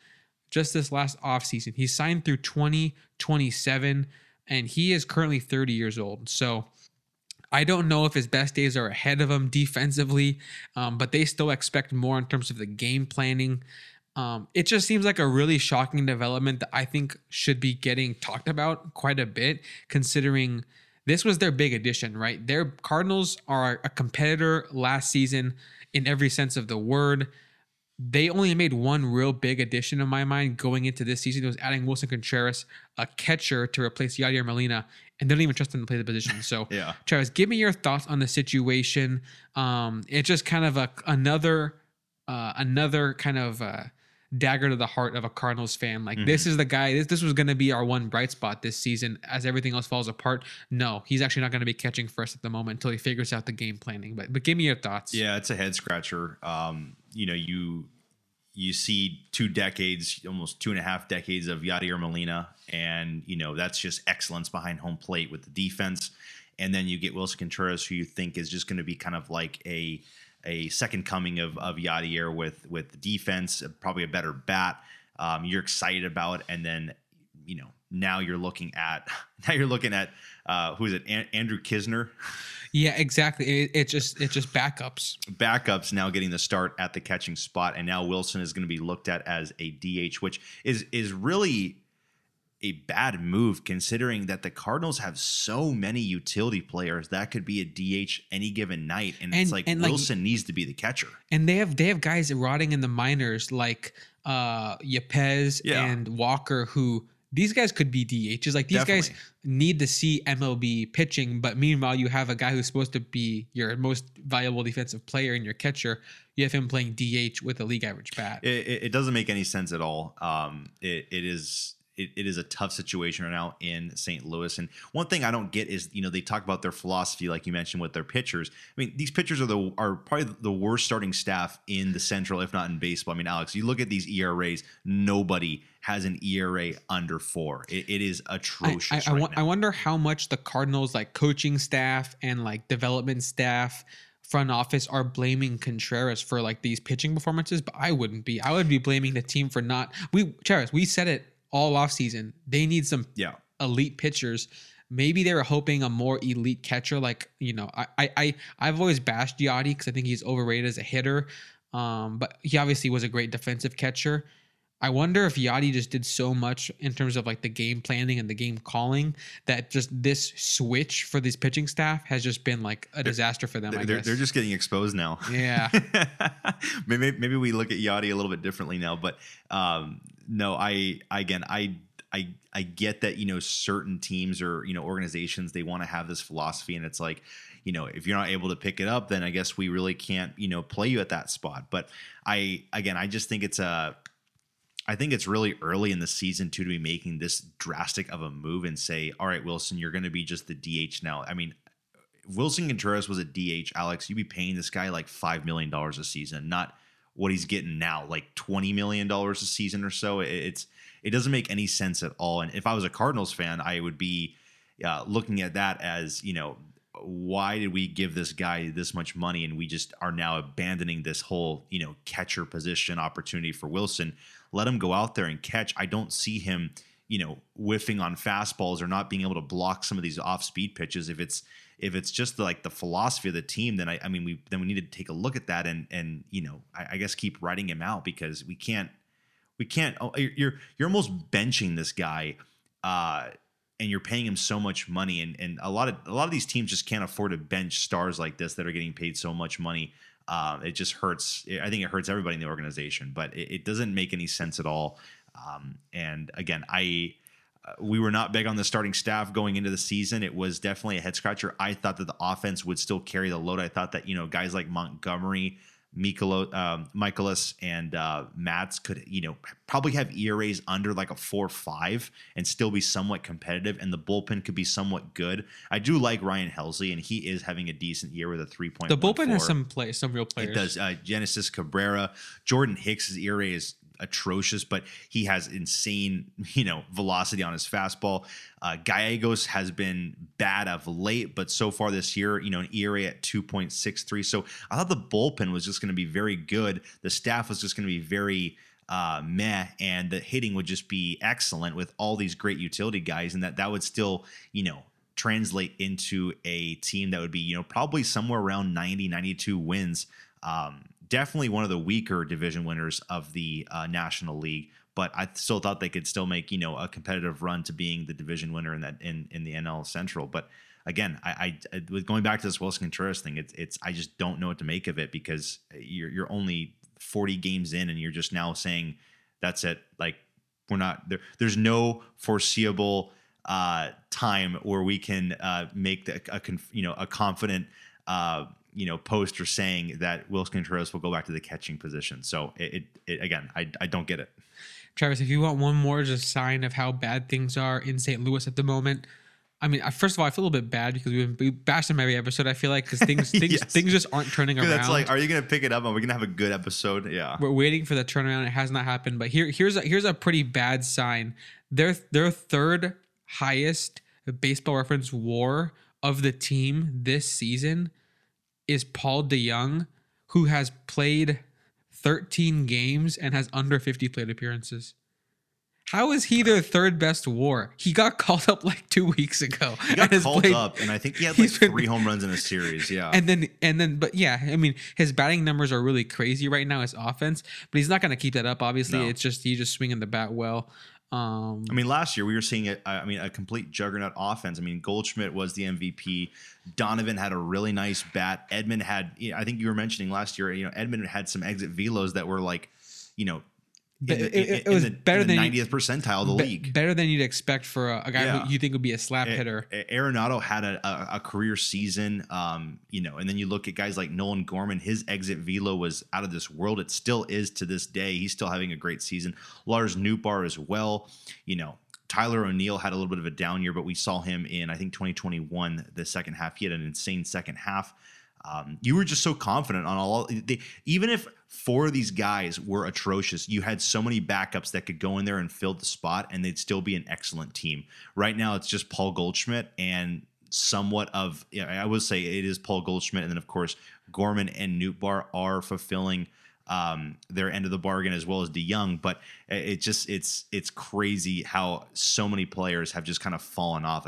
just this last offseason. He signed through 2027 and he is currently 30 years old. So I don't know if his best days are ahead of him defensively, um, but they still expect more in terms of the game planning. Um, it just seems like a really shocking development that I think should be getting talked about quite a bit, considering this was their big addition, right? Their Cardinals are a competitor last season in every sense of the word they only made one real big addition in my mind going into this season. It was adding Willson Contreras, a catcher, to replace Yadier Molina, and they don't even trust him to play the position. So, [LAUGHS] yeah. Travis, give me your thoughts on the situation. Um, it's just kind of a another uh, another kind of uh, dagger to the heart of a Cardinals fan. Like mm-hmm. this is the guy. This this was going to be our one bright spot this season. As everything else falls apart, no, he's actually not going to be catching first at the moment until he figures out the game planning. But but give me your thoughts. Yeah, it's a head scratcher. Um, you know, you you see two decades, almost two and a half decades of Yadier Molina, and you know that's just excellence behind home plate with the defense. And then you get Willson Contreras, who you think is just going to be kind of like a a second coming of of Yadier with with the defense, probably a better bat. Um, you're excited about, and then you know now you're looking at [LAUGHS] now you're looking at uh, who is it? An- Andrew Knizner. Yeah, exactly. It, it just it just backups. Backups now getting the start at the catching spot, and now Willson is going to be looked at as a DH, which is is really a bad move considering that the Cardinals have so many utility players that could be a DH any given night, and, and it's like and Willson like, needs to be the catcher. And they have they have guys rotting in the minors like uh Yepez yeah. and Walker who these guys could be DHs. Like these Definitely. guys need to see MLB pitching, but meanwhile you have a guy who's supposed to be your most valuable defensive player and your catcher. You have him playing DH with a league average bat. It, it, it doesn't make any sense at all. Um, it, it is it, it is a tough situation right now in St. Louis. And one thing I don't get is, you know, they talk about their philosophy, like you mentioned with their pitchers. I mean, these pitchers are the are probably the worst starting staff in the Central, if not in baseball. I mean, Alex, you look at these ERAs, nobody has an ERA under four. it, it is atrocious. I, I, right I, I wonder how much the Cardinals, like coaching staff and like development staff, front office are blaming Contreras for like these pitching performances, but I wouldn't be. I would be blaming the team for not. We, Travis, we said it all off season. They need some yeah. elite pitchers. Maybe they were hoping a more elite catcher. Like you know, I I I've always bashed Yadi because I think he's overrated as a hitter. Um, but he obviously was a great defensive catcher. I wonder if Yadi just did so much in terms of like the game planning and the game calling that just this switch for this pitching staff has just been like a disaster for them. They're, they're, they're, just getting exposed now. Yeah. [LAUGHS] maybe maybe we look at Yadi a little bit differently now, but um, no, I again I I I get that you know certain teams or you know organizations they want to have this philosophy and it's like you know if you're not able to pick it up then I guess we really can't you know play you at that spot. But I again I just think it's a I think it's really early in the season too to be making this drastic of a move and say, all right, Willson, you're going to be just the DH now. I mean, Willson Contreras was a DH, Alex. You'd be paying this guy like $5 million a season, not what he's getting now, like $20 million a season or so. It's, it doesn't make any sense at all. And if I was a Cardinals fan, I would be uh, looking at that as, you know, why did we give this guy this much money and we just are now abandoning this whole, you know, catcher position opportunity for Willson? Let him go out there and catch. I don't see him, you know, whiffing on fastballs or not being able to block some of these off speed pitches. If it's if it's just like the philosophy of the team, then I, I mean, we then we need to take a look at that and and you know, I, I guess keep writing him out because we can't we can't. Oh, you're you're almost benching this guy. Uh, and you're paying him so much money, and and a lot of a lot of these teams just can't afford to bench stars like this that are getting paid so much money. Um, it just hurts. I think it hurts everybody in the organization, but it, it doesn't make any sense at all. Um, and again, I uh, we were not big on the starting staff going into the season. It was definitely a head scratcher. I thought that the offense would still carry the load. I thought that you know guys like Montgomery, Mikolo, um, Mikolas, and uh, Matz could you know probably have ERAs under like a four five and still be somewhat competitive, and the bullpen could be somewhat good. I do like Ryan Helsley, and he is having a decent year with a three point. The bullpen has some play, some real players. It does. Uh, Genesis Cabrera, Jordan Hicks' ERA is atrocious, but he has insane, [LAUGHS] you know, velocity on his fastball. Uh, Gallegos has been bad of late, but so far this year, you know, an ERA at 2.63. So I thought the bullpen was just going to be very good. The staff was just going to be very uh, meh, and the hitting would just be excellent with all these great utility guys, and that that would still, you know, translate into a team that would be, you know, probably somewhere around 90, 92 wins. Um, definitely one of the weaker division winners of the uh, National League. But I still thought they could still make you know a competitive run to being the division winner in that in in the NL Central. But again, I, I with going back to this Willson Contreras thing, it's it's I just don't know what to make of it because you're you're only 40 games in and you're just now saying that's it. Like we're not there. There's no foreseeable uh, time where we can uh, make the, a you know a confident uh, you know poster saying that Willson Contreras will go back to the catching position. So it, it, it, again, I I don't get it. Travis, if you want one more just sign of how bad things are in St. Louis at the moment. I mean, first of all, I feel a little bit bad because we've been bashing every episode. I feel like because things [LAUGHS] things yes. things just aren't turning around. That's like, are you gonna pick it up? Are we gonna have a good episode? Yeah, we're waiting for the turnaround. It has not happened, but here here's a, here's a pretty bad sign. Their their third highest baseball reference WAR of the team this season is Paul DeJong, who has played 13 games and has under 50 plate appearances. How is he their third best WAR? He got [LAUGHS] called up like two weeks ago. He got called played, up, and I think he had [LAUGHS] like been, three home runs in a series. Yeah, and then and then, but yeah, I mean, his batting numbers are really crazy right now. His offense, but he's not going to keep that up. Obviously, no. it's just he's just swinging the bat well. Um, I mean, last year we were seeing it. I mean, a complete juggernaut offense. I mean, Goldschmidt was the MVP. Donovan had a really nice bat. Edman had, I think you were mentioning last year. You know, Edman had some exit velos that were like, you know, the, it, it, was the, better than 90th percentile of the be, league. Better than you'd expect for a, a guy yeah. who you think would be a slap hitter. Arenado had a, a, a, career season, um, you know, and then you look at guys like Nolan Gorman. His exit velo was out of this world. It still is to this day. He's still having a great season. Lars Nootbaar as well. You know, Tyler O'Neill had a little bit of a down year, but we saw him in I think 2021, the second half. He had an insane second half. Um, you were just so confident on all. They, even if four of these guys were atrocious, you had so many backups that could go in there and fill the spot, and they'd still be an excellent team. Right now, it's just Paul Goldschmidt and somewhat of. I would say it is Paul Goldschmidt, and then of course Gorman and Nootbaar are fulfilling um, their end of the bargain as well as DeJong. But it just it's it's crazy how so many players have just kind of fallen off.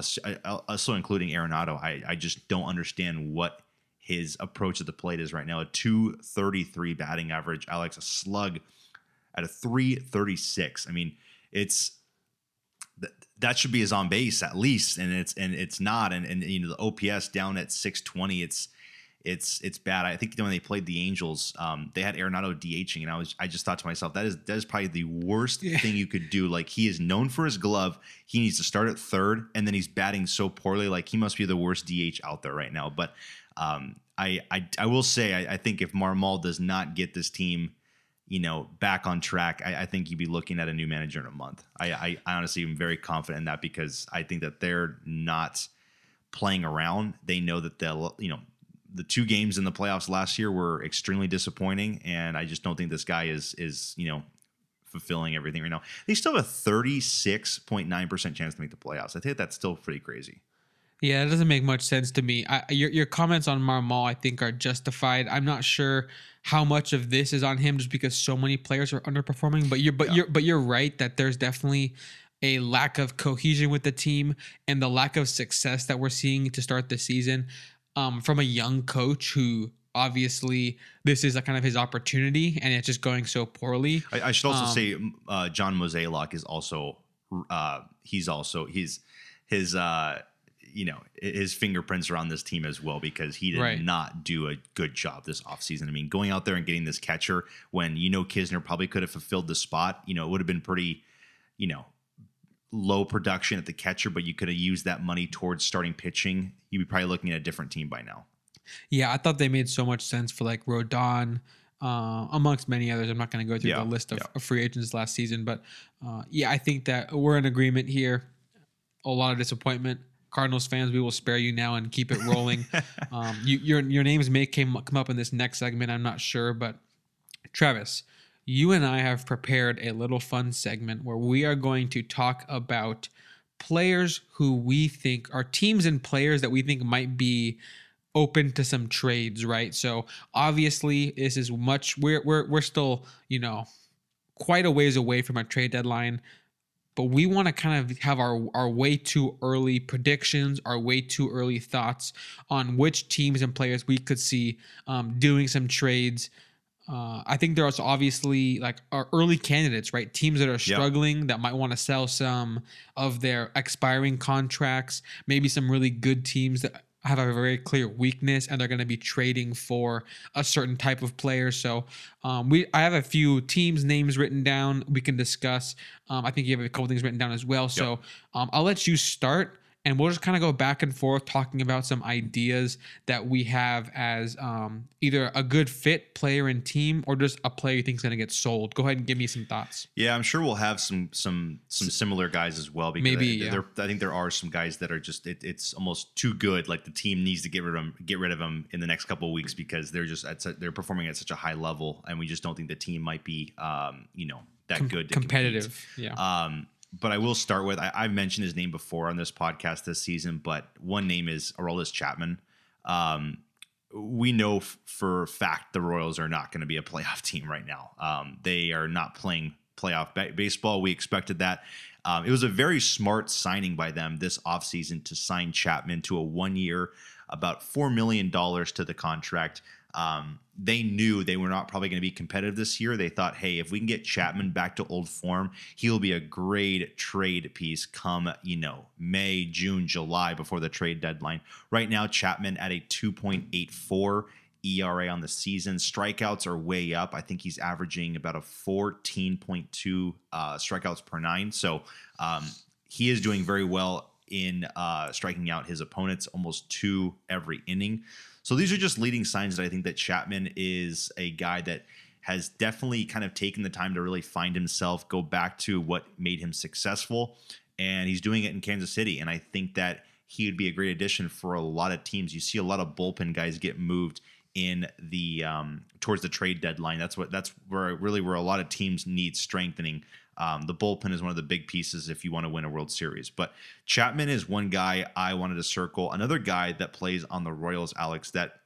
Also including Arenado. I I just don't understand what his approach at the plate is right now. A 233 batting average. Alex, a slug at a 336. I mean, it's that should be his on base at least, and it's and it's not. And and you know the OPS down at 620. It's it's it's bad. I think when they played the Angels, um, they had Arenado DHing, and I was I just thought to myself that is that is probably the worst yeah. thing you could do. Like he is known for his glove. He needs to start at third, and then he's batting so poorly. Like he must be the worst DH out there right now. But um, I, I, I will say I, I, think if Marmol does not get this team, you know, back on track, I, I, think you'd be looking at a new manager in a month. I, I, I honestly am very confident in that because I think that they're not playing around. They know that they'll, you know, the two games in the playoffs last year were extremely disappointing, and I just don't think this guy is is you know fulfilling everything right now. They still have a thirty six point nine percent chance to make the playoffs. I think that's still pretty crazy. Yeah, it doesn't make much sense to me. I, your your comments on Marmol, I think, are justified. I'm not sure how much of this is on him, just because so many players are underperforming. But you're but yeah. you're but you're right that there's definitely a lack of cohesion with the team and the lack of success that we're seeing to start the season um, from a young coach who obviously this is a kind of his opportunity and it's just going so poorly. I, I should also um, say uh, John Mozeliak is also uh, he's also he's his uh you know his fingerprints are on this team as well because he did Right. not do a good job this offseason. I mean, going out there and getting this catcher when you know Knizner probably could have fulfilled the spot, you know, it would have been pretty, you know, low production at the catcher, but you could have used that money towards starting pitching. You'd be probably looking at a different team by now. Yeah, I thought they made so much sense for like Rodon, uh, amongst many others. I'm not going to go through Yeah, the list of, yeah. of free agents last season, but uh, yeah, I think that we're in agreement here. A lot of disappointment. Cardinals fans, we will spare you now and keep it rolling. [LAUGHS] um, you, your your names may came, come up in this next segment. I'm not sure, but Travis, you and I have prepared a little fun segment where we are going to talk about players who we think are teams and players that we think might be open to some trades, right? So obviously this is much we're we're we're still, you know, quite a ways away from a trade deadline. But we want to kind of have our, our way too early predictions, our way too early thoughts on which teams and players we could see um, doing some trades. Uh, I think there's obviously like our early candidates, right? Teams that are struggling that might want to sell some of their expiring contracts. Maybe some really good teams that have a very clear weakness and they're going to be trading for a certain type of player. So um, we, I have a few teams names written down. We can discuss. Um, I think you have a couple things written down as well. So um, I'll let you start and we'll just kind of go back and forth talking about some ideas that we have as um, either a good fit player and team or just a player you think is going to get sold. Go ahead and give me some thoughts. Yeah, I'm sure we'll have some some some similar guys as well. Because Maybe, I, yeah. there, I think there are some guys that are just it, it's almost too good. Like the team needs to get rid of them, get rid of them in the next couple of weeks because they're just at, they're performing at such a high level, and we just don't think the team might be um, you know that Com- good to compete. competitive. Yeah. Um, but I will start with I, I've mentioned his name before on this podcast this season, but one name is Aroldis Chapman. Um, we know f- for fact the Royals are not going to be a playoff [LAUGHS] team right now. Um, they are not playing playoff ba- baseball. We expected that. Um, it was a very smart signing by them this offseason to sign Chapman to a one year, about $4 million to the contract. Um, they knew they were not probably going to be competitive this year. They thought, hey, if we can get Chapman back to old form, he'll be a great trade piece come, you know, May, June, July before the trade deadline. Right now, Chapman at a 2.84 ERA on the season. Strikeouts are way up. I think he's averaging about a 14.2 uh, strikeouts per nine. So um, he is doing very well in uh, striking out his opponents, almost two every inning. So these are just leading signs that I think that Chapman is a guy that has definitely kind of taken the time to really find himself, go back to what made him successful, and he's doing it in Kansas City. And I think that he would be a great addition for a lot of teams. You see a lot of bullpen guys get moved in the um, towards the trade deadline. That's what that's where really where a lot of teams need strengthening. Um, the bullpen is one of the big pieces if you want to win a World Series. But Chapman is one guy I wanted to circle. Another guy that plays on the Royals, Alex, that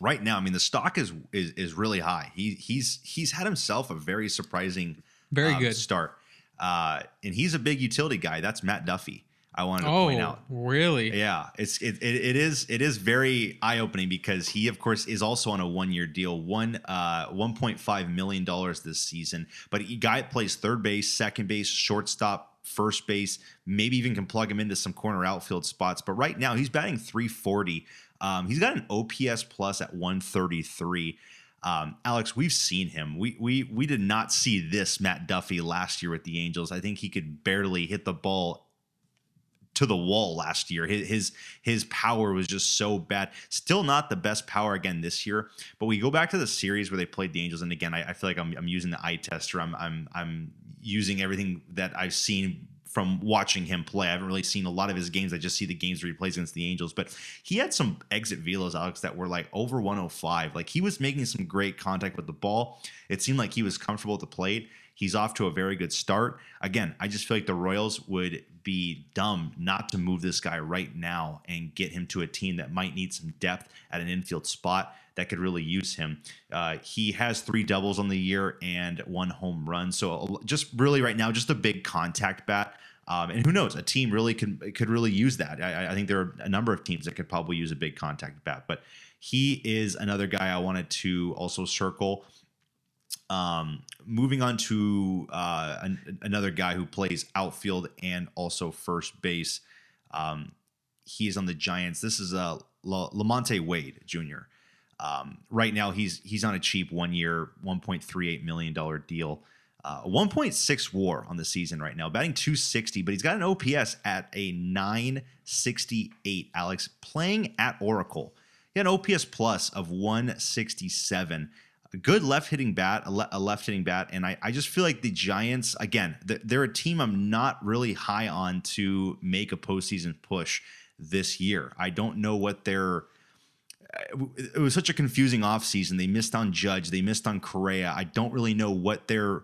right now, I mean, the stock is is is really high. He he's he's had himself a very surprising Very um, good. start, uh, and he's a big utility guy. That's Matt Duffy. I wanted to Oh, point out. really? Yeah, it's it, it, it is it is very eye opening because he of course is also on a one year deal, one uh one point five million dollars this season. But he guy plays third base, second base, shortstop, first base, maybe even can plug him into some corner outfield spots. But right now he's batting three forty. Um, he's got an OPS plus at one thirty three. Um, Alex, we've seen him. We we we did not see this Matt Duffy last year with the Angels. I think he could barely hit the ball to the wall last year. His, his his power was just so bad. Still not the best power again this year. But we go back to the series where they played the Angels, and again, I, I feel like I'm, I'm using the eye tester. I'm I'm I'm using everything that I've seen from watching him play. I haven't really seen a lot of his games. I just see the games where he plays against the Angels. But he had some exit velos, Alex, that were like over 105. Like he was making some great contact with the ball. It seemed like he was comfortable at the plate. He's off to a very good start. Again, I just feel like the Royals would be dumb not to move this guy right now and get him to a team that might need some depth at an infield spot that could really use him. Uh, he has three doubles on the year and one home run. So just really right now, just a big contact bat. Um, and who knows? A team really could could really use that. I, I think there are a number of teams that could probably use a big contact bat. But he is another guy I wanted to also circle. Um, moving on to uh, an, another guy who plays outfield and also first base. Um, he is on the Giants. This is uh, La- Lamonte Wade Jr. Um, right now, he's he's on a cheap one year, one point three eight million dollar deal. Uh, 1.6 WAR on the season right now, batting 260, but he's got an OPS at a 968. Alex playing at Oracle, he had an OPS plus of 167 a good left hitting bat, a, le- a left hitting bat, and I, I just feel like the Giants again, they're a team I'm not really high on to make a postseason push this year. I don't know what their uh, it was such a confusing offseason. They missed on Judge, they missed on Correa. I don't really know what they're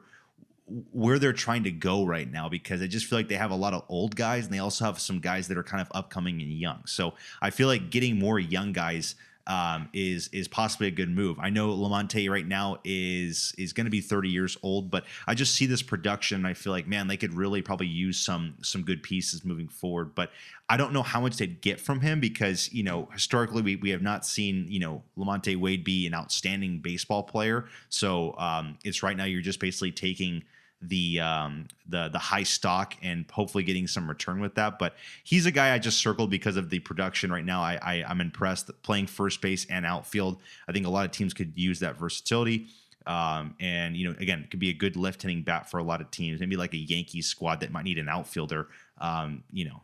where they're trying to go right now because I just feel like they have a lot of old guys and they also have some guys that are kind of upcoming and young. So I feel like getting more young guys um, is is possibly a good move. I know Lamonte right now is is going to be 30 years old, but I just see this production. I feel like man, they could really probably use some some good pieces moving forward. But I don't know how much they'd get from him because you know historically we, we have not seen you know Lamonte Wade be an outstanding baseball player. So um, it's right now you're just basically taking the um, the the high stock and hopefully getting some return with that. But he's a guy I just circled because of the production right now. I, I I'm impressed playing first base and outfield. I think a lot of teams could use that versatility. Um, and you know, again, it could be a good left hitting bat for a lot of teams. Maybe like a Yankees squad that might need an outfielder. Um, you know,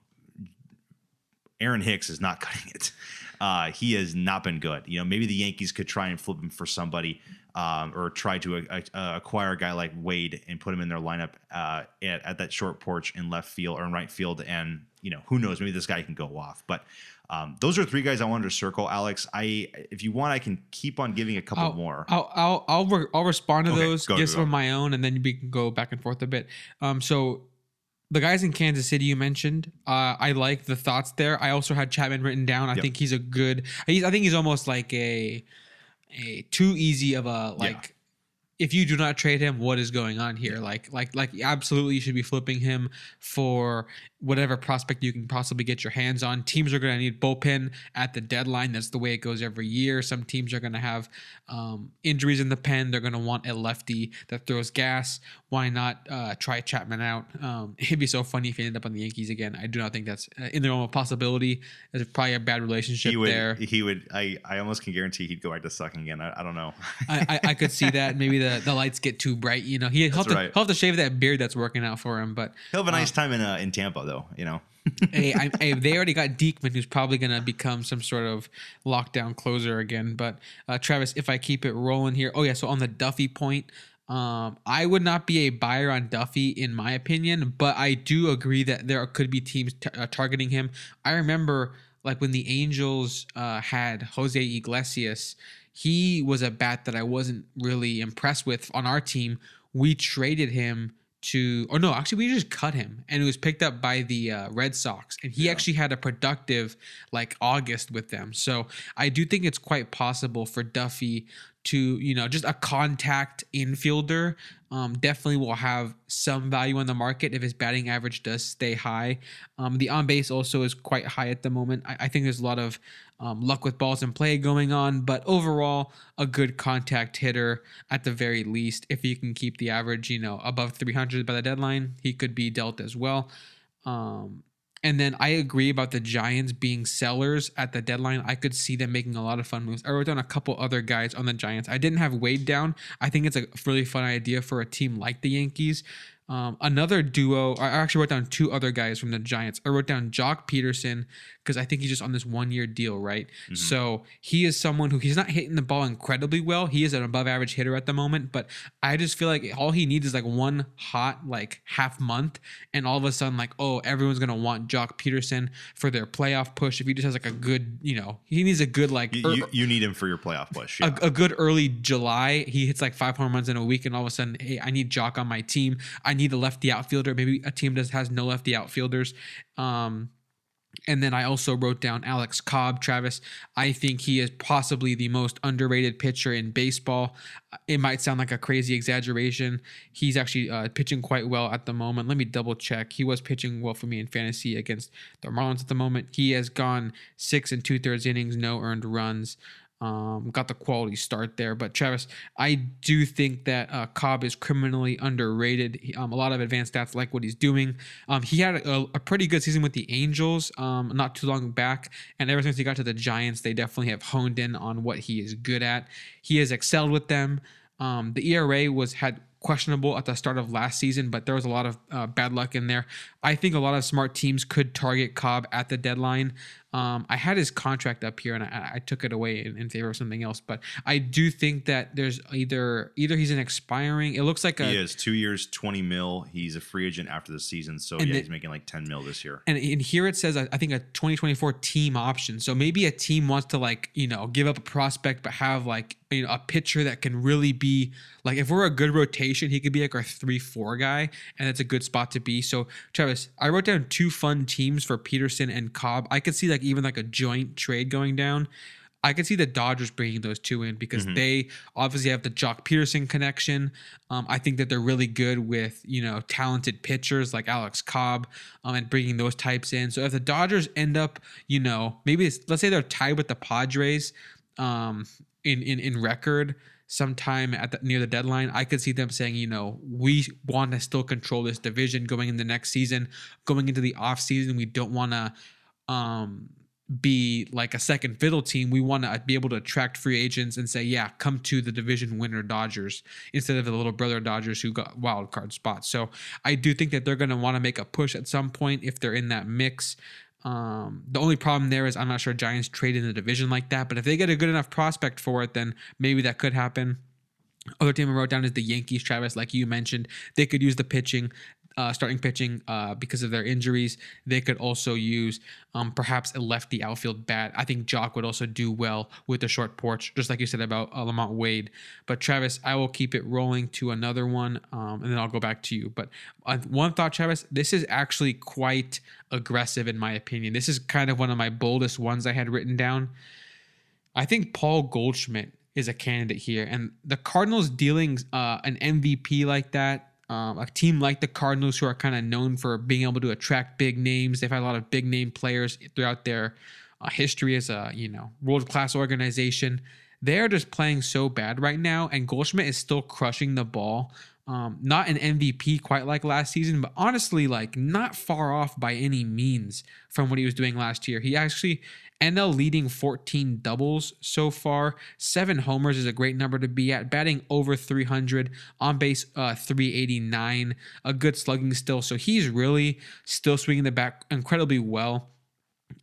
Aaron Hicks is not [LAUGHS] cutting it. Uh, he has not been good. You know, maybe the Yankees could try and flip him for somebody um, or try to uh, uh, acquire a guy like Wade and put him in their lineup uh, at, at, that short porch in left field or in right field. And, you know, who knows, maybe this guy can go off. But um, those are three guys I wanted to circle. Alex, I if you want, I can keep on giving a couple I'll, more. I'll I'll I'll, re- I'll respond to Okay, those, go, give go, some go. of my own, and then we can go back and forth a bit. Um, so the guys in Kansas City you mentioned, uh, I like the thoughts there. I also had Chapman written down. I Yep. think he's a good. He's, I think he's almost like a a too easy of a like. If you do not trade him, what is going on here? Like, like, like, absolutely, you should be flipping him for whatever prospect you can possibly get your hands on. Teams are going to need bullpen at the deadline. That's the way it goes every year. Some teams are going to have um, injuries in the pen. They're going to want a lefty that throws gas. Why not uh, try Chapman out? Um, [LAUGHS] it'd be so funny if he ended up on the Yankees again. I do not think that's uh, in the realm of possibility. There's probably a bad relationship he would, there. he would. I, I almost can guarantee he'd go back to sucking again. I, I don't know. I, I, I could see that. [LAUGHS] Maybe the, the lights get too bright. You know, he, he'll, have to, right. have to shave that beard that's working out for him. But He'll have a nice time in uh, in Tampa, though. You know. [LAUGHS] hey, I, hey, they already got Diekman, who's probably going to become some sort of lockdown closer again. But uh, Travis, if I keep it rolling here, oh yeah, so on the Duffy point, um, I would not be a buyer on Duffy in my opinion, but I do agree that there could be teams t- uh, targeting him. I remember like when the Angels uh, had Jose Iglesias, he was a bat that I wasn't really impressed with on our team. We traded him to, or no, actually, we just cut him, and it was picked up by the uh, Red Sox, and he Yeah. actually had a productive like August with them. So I do think it's quite possible for Duffy to, you know, just a contact infielder. Um, definitely will have some value on the market if his batting average does stay high. Um, the on base also is quite high at the moment. I, I think there's a lot of um, luck with balls in play going on, but overall, a good contact hitter at the very least. If he can keep the average, you know, above 300 by the deadline, he could be dealt as well. Um, and then I agree about the Giants being sellers at the deadline. I could see them making a lot of fun moves. I wrote down a couple other guys on the Giants. I didn't have Wade down. I think it's a really fun idea for a team like the Yankees. Um, another duo. I actually wrote down two other guys from the Giants. I wrote down Joc Pederson because I think he's just on this one year deal, right? So he is someone who he's not hitting the ball incredibly well. He is an above average hitter at the moment, but I just feel like all he needs is like one hot like half month, and all of a sudden like oh everyone's gonna want Joc Pederson for their playoff push. If he just has like a good you know he needs a good like You, you, you need him for your playoff push. Yeah. a, a good early July. He hits like five home runs in a week, and all of a sudden, hey, I need Joc on my team. I need a lefty outfielder. Maybe a team that has no lefty outfielders. Um, and then I also wrote down Alex Cobb, Travis. I think he is possibly the most underrated pitcher in baseball. It might sound like a crazy exaggeration. He's actually uh, pitching quite well at the moment. Let me double check. He was pitching well for me in fantasy against the Marlins at the moment. He has gone six and two thirds innings, no earned runs. Um, got the quality start there, but Travis, I do think that uh, Cobb is criminally underrated. He, um, a lot of advanced stats like what he's doing. Um, he had a, a, pretty good season with the Angels um, not too long back, and ever since he got to the Giants, they definitely have honed in on what he is good at. He has excelled with them. Um, the ERA was had questionable at the start of last season, but there was a lot of uh, bad luck in there. I think a lot of smart teams could target Cobb at the deadline. Um, I had his contract up here and I, I took it away in, in, favor of something else, but I do think that there's either either he's an expiring. It looks like a, he is two years, twenty mil. He's a free agent after the season, so yeah, the, he's making like ten mil this year. And, and here it says I think a 2024 team option. So maybe a team wants to like you know give up a prospect but have like you know a pitcher that can really be like if we're a good rotation, he could be like our three four guy, and that's a good spot to be. So Travis, I wrote down two fun teams for Pederson and Cobb. I could see like even like a joint trade going down. I could see the Dodgers bringing those two in because mm-hmm. they obviously have the Joc Pederson connection. Um, I think that they're really good with you know talented pitchers like Alex Cobb um, and bringing those types in. So if the Dodgers end up, you know, maybe let's say they're tied with the Padres um, in in in record sometime at the, near the deadline, I could see them saying, you know, we want to still control this division going in the next season, going into the off season. We don't want to um, be like a second fiddle team. We want to be able to attract free agents and say, yeah, come to the division winner Dodgers instead of the little brother Dodgers who got wild card spots. So I do think that they're going to want to make a push at some point if they're in that mix. Um, the only problem there is I'm not sure Giants trade in the division like that, but if they get a good enough prospect for it, then maybe that could happen. Other team I wrote down is the Yankees, Travis, like you mentioned. They could use the pitching uh, starting pitching uh, because of their injuries. They could also use um, perhaps a lefty outfield bat. I think Joc would also do well with the short porch, just like you said about uh, LaMonte Wade. But Travis, I will keep it rolling to another one, um, and then I'll go back to you. But uh, one thought, Travis, this is actually quite aggressive in my opinion. This is kind of one of my boldest ones I had written down. I think Paul Goldschmidt is a candidate here, and the Cardinals dealing uh, an MVP like that um, a team like the Cardinals, who are kind of known for being able to attract big names, they've had a lot of big name players throughout their uh, history as a you know world class organization. They're just playing so bad right now, and Goldschmidt is still crushing the ball. Um, not an MVP quite like last season, but honestly, like not far off by any means from what he was doing last year. He actually NL leading 14 doubles so far. Seven homers is a great number to be at. Batting over 300, on base uh, 389, a good slugging still. So he's really still swinging the bat incredibly well.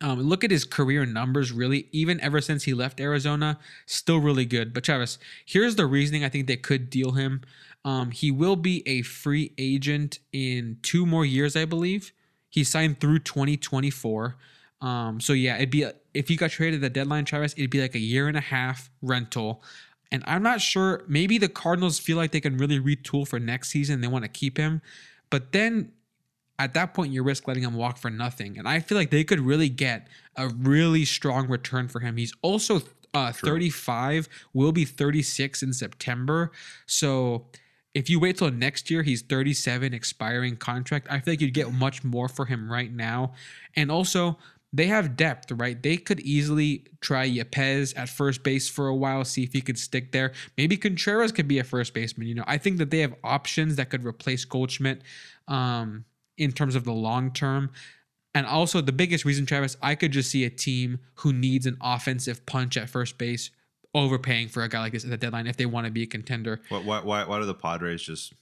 Um, look at his career numbers, really, even ever since he left Arizona, still really good. But Travis, here's the reasoning I think they could deal him. Um, he will be a free agent in two more years, I believe. He signed through 2024. Um, so yeah, it'd be a, if he got traded at the deadline, Travis, it'd be like a year and a half rental. And I'm not sure. Maybe the Cardinals feel like they can really retool for next season. They want to keep him, but then at that point you risk letting him walk for nothing. And I feel like they could really get a really strong return for him. He's also uh, 35, will be 36 in September. So if you wait till next year, he's 37, expiring contract. I feel like you'd get much more for him right now. And also, they have depth, right? They could easily try Yepez at first base for a while, see if he could stick there. Maybe Contreras could be a first baseman. You know, I think that they have options that could replace Goldschmidt um, in terms of the long term. And also, the biggest reason, Travis, I could just see a team who needs an offensive punch at first base overpaying for a guy like this at the deadline if they want to be a contender. Why, why, why do the Padres just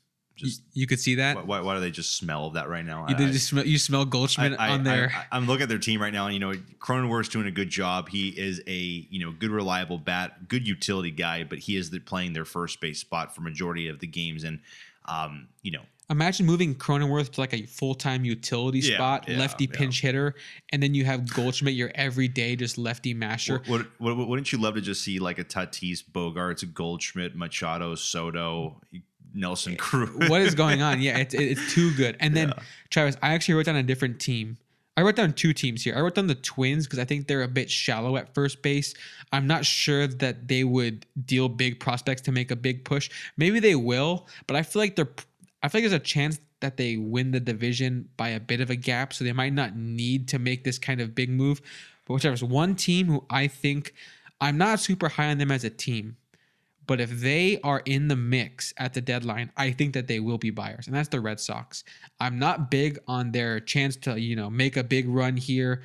just you, could see that. Why, why, do they just smell of that right now? You, I, just smell, you smell Goldschmidt I, on there. I, am looking at their team right now, and you know Cronenworth's doing a good job. He is a you know good reliable bat, good utility guy, but he is the, playing their first base spot for majority of the games, and um, you know Imagine moving Cronenworth to like a full time utility yeah, spot, yeah, lefty yeah. pinch hitter, and then you have Goldschmidt, your everyday just lefty masher. What, what, what, wouldn't you love to just see like a Tatis, Bogaerts, Goldschmidt, Machado, Soto, Nelson Cruz. what is going on? Yeah, [LAUGHS] it's it's too good. And then yeah. Travis, I actually wrote down a different team. I wrote down two teams here. I wrote down the Twins because I think they're a bit shallow at first base. I'm not sure that they would deal big prospects to make a big push. Maybe they will, but I feel like they're. I feel like there's a chance that they win the division by a bit of a gap, so they might not need to make this kind of big move. But whichever, is one team who I think I'm not super high on them as a team, but if they are in the mix at the deadline, I think that they will be buyers, and that's the Red Sox. I'm not big on their chance to, you know, make a big run here.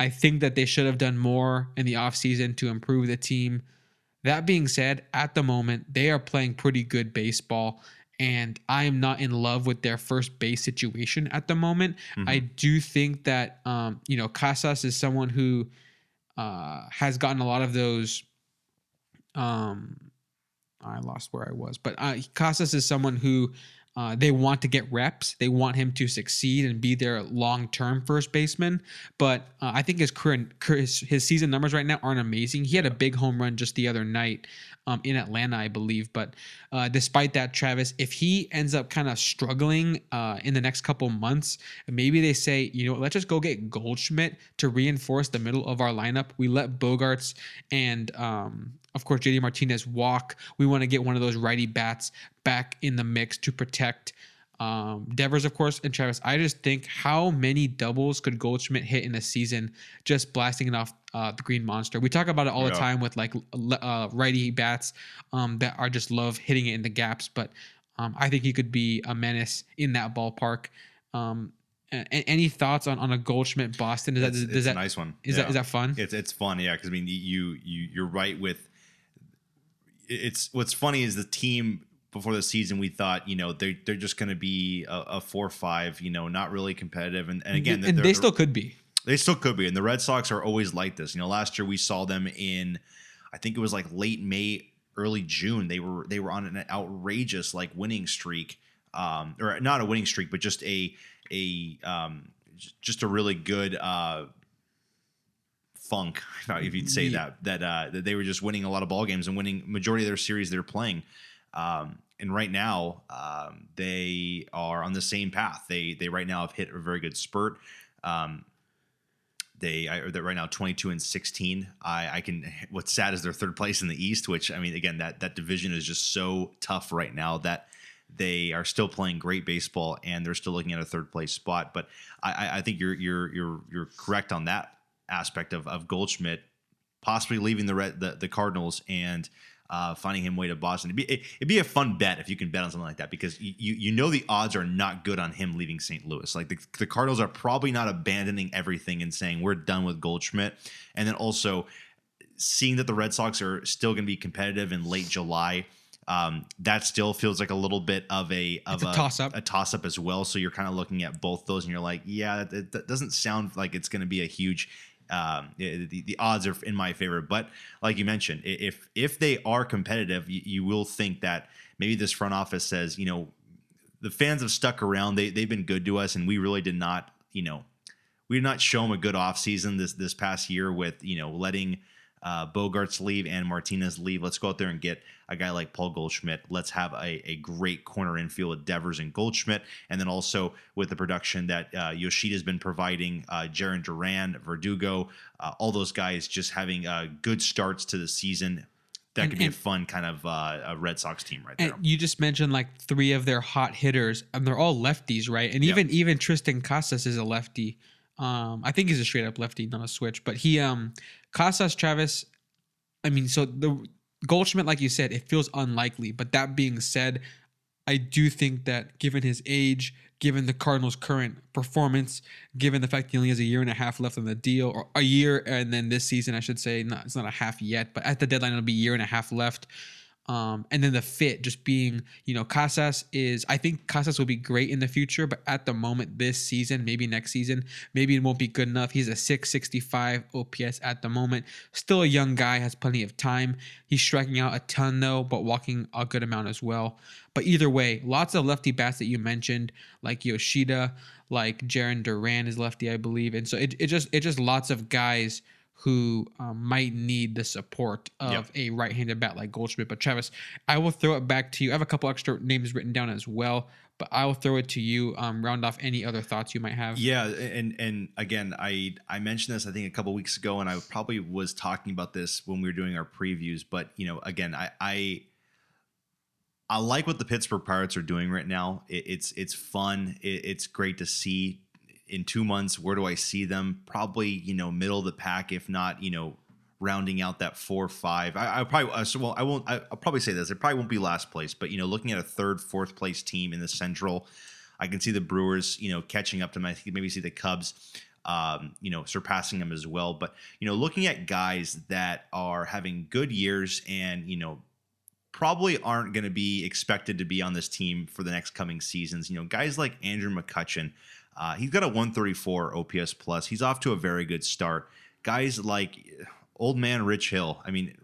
I think that they should have done more in the offseason to improve the team. That being said, at the moment, they are playing pretty good baseball and I am not in love with their first base situation at the moment. Mm-hmm. I do think that um, you know Casas is someone who uh, has gotten a lot of those. Um, I lost where I was, but uh, Casas is someone who uh, they want to get reps. They want him to succeed and be their long-term first baseman. But uh, I think his career, his, his season numbers right now aren't amazing. He had a big home run just the other night um, in Atlanta, I believe. But uh, despite that, Travis, if he ends up kind of struggling uh, in the next couple months, maybe they say, you know, let's just go get Goldschmidt to reinforce the middle of our lineup. We let Bogaerts and um, of course, JD Martinez walk. We want to get one of those righty bats back in the mix to protect um, Devers, of course, and Travis. I just think how many doubles could Goldschmidt hit in a season just blasting it off uh, the Green Monster? We talk about it all yeah. the time with like uh, righty bats um, that are just love hitting it in the gaps, but um, I think he could be a menace in that ballpark. Um, any thoughts on, on a Goldschmidt Boston? Is it's, that is that a nice one? Is yeah. that is that fun? It's it's fun, yeah. Because I mean, you you you're right with. It's what's funny is the team before the season we thought you know they're they're just going to be a, a four or five you know not really competitive. And, and again and they still could be. they still could be. And the Red Sox are always like this. You know last year we saw them in I think it was like late May early June. They were they were on an outrageous like winning streak um or not a winning streak but just a a um just a really good uh funk [LAUGHS] if you'd say that that uh that they were just winning a lot of ball games and winning majority of their series they're playing um, and right now, um, they are on the same path. They they right now have hit a very good spurt. Um, they are right now 22 and 16. I, I can. [LAUGHS] What's sad is they're third place in the East, which I mean, again, that that division is just so tough right now that they are still playing great baseball and they're still looking at a third place spot. But I, I think you're you're you're you're correct on that aspect of of Goldschmidt possibly leaving the red, the, the Cardinals and uh, finding him way to Boston. It'd be, it, would be a fun bet if you can bet on something like that because you, you, you know the odds are not good on him leaving St. Louis. Like the, the Cardinals are probably not abandoning everything and saying we're done with Goldschmidt. And then also seeing that the Red Sox are still going to be competitive in late July. Um, that still feels like a little bit of a of a, a toss up, a toss up as well. So you're kind of looking at both those, and you're like, yeah, that, that doesn't sound like it's going to be a huge um, the, the odds are in my favor. But like you mentioned, if if they are competitive, you, you will think that maybe this front office says, you know, the fans have stuck around. They they've been good to us, and we really did not, you know, we did not show them a good offseason this this past year with you know letting uh, Bogaerts leave and Martinez leave. Let's go out there and get a guy like Paul Goldschmidt. Let's have a, a great corner infield with Devers and Goldschmidt. And then also with the production that uh, Yoshida's been providing, uh, Jarren Duran, Verdugo, uh, all those guys just having uh, good starts to the season. That and, could be a fun kind of uh, a Red Sox team right there. you just mentioned like three of their hot hitters, and they're all lefties, right? And even yep. even Triston Casas is a lefty. Um, I think he's a straight up lefty, not a switch. But he, um, Casas Travis. I mean, so the Goldschmidt, like you said, it feels unlikely. But that being said, I do think that given his age, given the Cardinals' current performance, given the fact he only has a year and a half left on the deal, or a year and then this season, I should say, not, it's not a half yet, but at the deadline, it'll be a year and a half left. Um, and then the fit just being, you know, Casas is, I think Casas will be great in the future, but at the moment, this season, maybe next season, maybe it won't be good enough. He's a 665 OPS at the moment. Still a young guy, has plenty of time. He's striking out a ton though, but walking a good amount as well. But either way, lots of lefty bats that you mentioned, like Yoshida, like Jarren Duran is lefty, I believe. And so it, it just, it just lots of guys who um, might need the support of yep. a right-handed bat like Goldschmidt. But Travis, I will throw it back to you. I have a couple extra names written down as well, but I will throw it to you. Um, round off any other thoughts you might have. Yeah, and and again, I I mentioned this I think a couple weeks ago, and I probably was talking about this when we were doing our previews. But you know, again, I I. I like what the Pittsburgh Pirates are doing right now. It, it's it's fun. It, it's great to see in two months, where do I see them? Probably, you know, middle of the pack, if not, you know, rounding out that four five. I, I probably uh, so well I won't. I, will probably say this. It probably won't be last place, but you know, looking at a third, fourth place team in the Central, I can see the Brewers, you know, catching up to them. I think maybe see the Cubs. Um, you know, surpassing them as well. But you know, looking at guys that are having good years and you know probably aren't going to be expected to be on this team for the next coming seasons. You know, guys like Andrew McCutchen, uh, he's got a 134 OPS plus. He's off to a very good start. Guys like old man Rich Hill. I mean,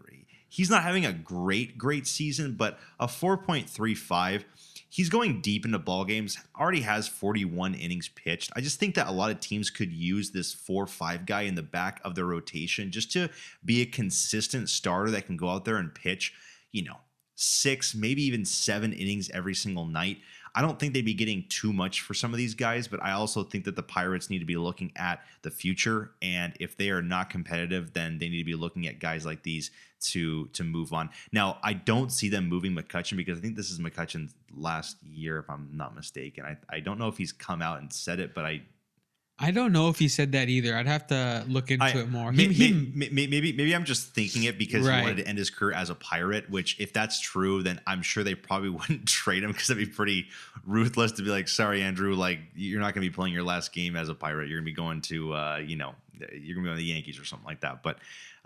he's not having a great, great season, but a 4.35. He's going deep into ball games. Already has 41 innings pitched. I just think that a lot of teams could use this four-five guy in the back of their rotation just to be a consistent starter that can go out there and pitch. You know, six, maybe even seven innings every single night. I don't think they'd be getting too much for some of these guys, but I also think that the Pirates need to be looking at the future. And if they are not competitive, then they need to be looking at guys like these to to move on. Now, I don't see them moving McCutchen because I think this is McCutchen's last year, if I'm not mistaken. I, I don't know if he's come out and said it, but I I don't know if he said that either. I'd have to look into I, it more. He, he, maybe, maybe, maybe maybe I'm just thinking it because right. he wanted to end his career as a pirate. Which, if that's true, then I'm sure they probably [LAUGHS] wouldn't trade him because that'd be pretty ruthless to be like, "Sorry, Andrew, like you're not going to be playing your last game as a pirate. You're going to be going to, uh, you know, you're going to be on the Yankees or something like that." But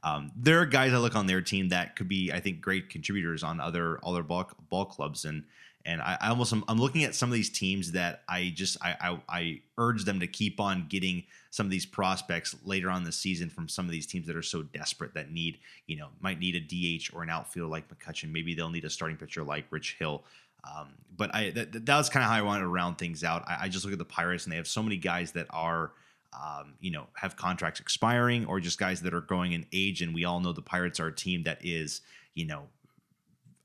um, there are guys I look on their team that could be, I think, great contributors on other other ball ball clubs and and I, I almost I'm, I'm, looking at some of these teams that I just I, I, I urge them to keep on getting some of these prospects later on the season from some of these teams that are so desperate that need you know might need a DH or an outfielder like McCutchen. Maybe they'll need a starting pitcher like Rich Hill. Um, but I that, that was kind of how I wanted to round things out. I, I, just look at the Pirates and they have so many guys that are. Um, you know, have contracts expiring, or just guys that are growing in age, and we all know the Pirates are a team that is, you know,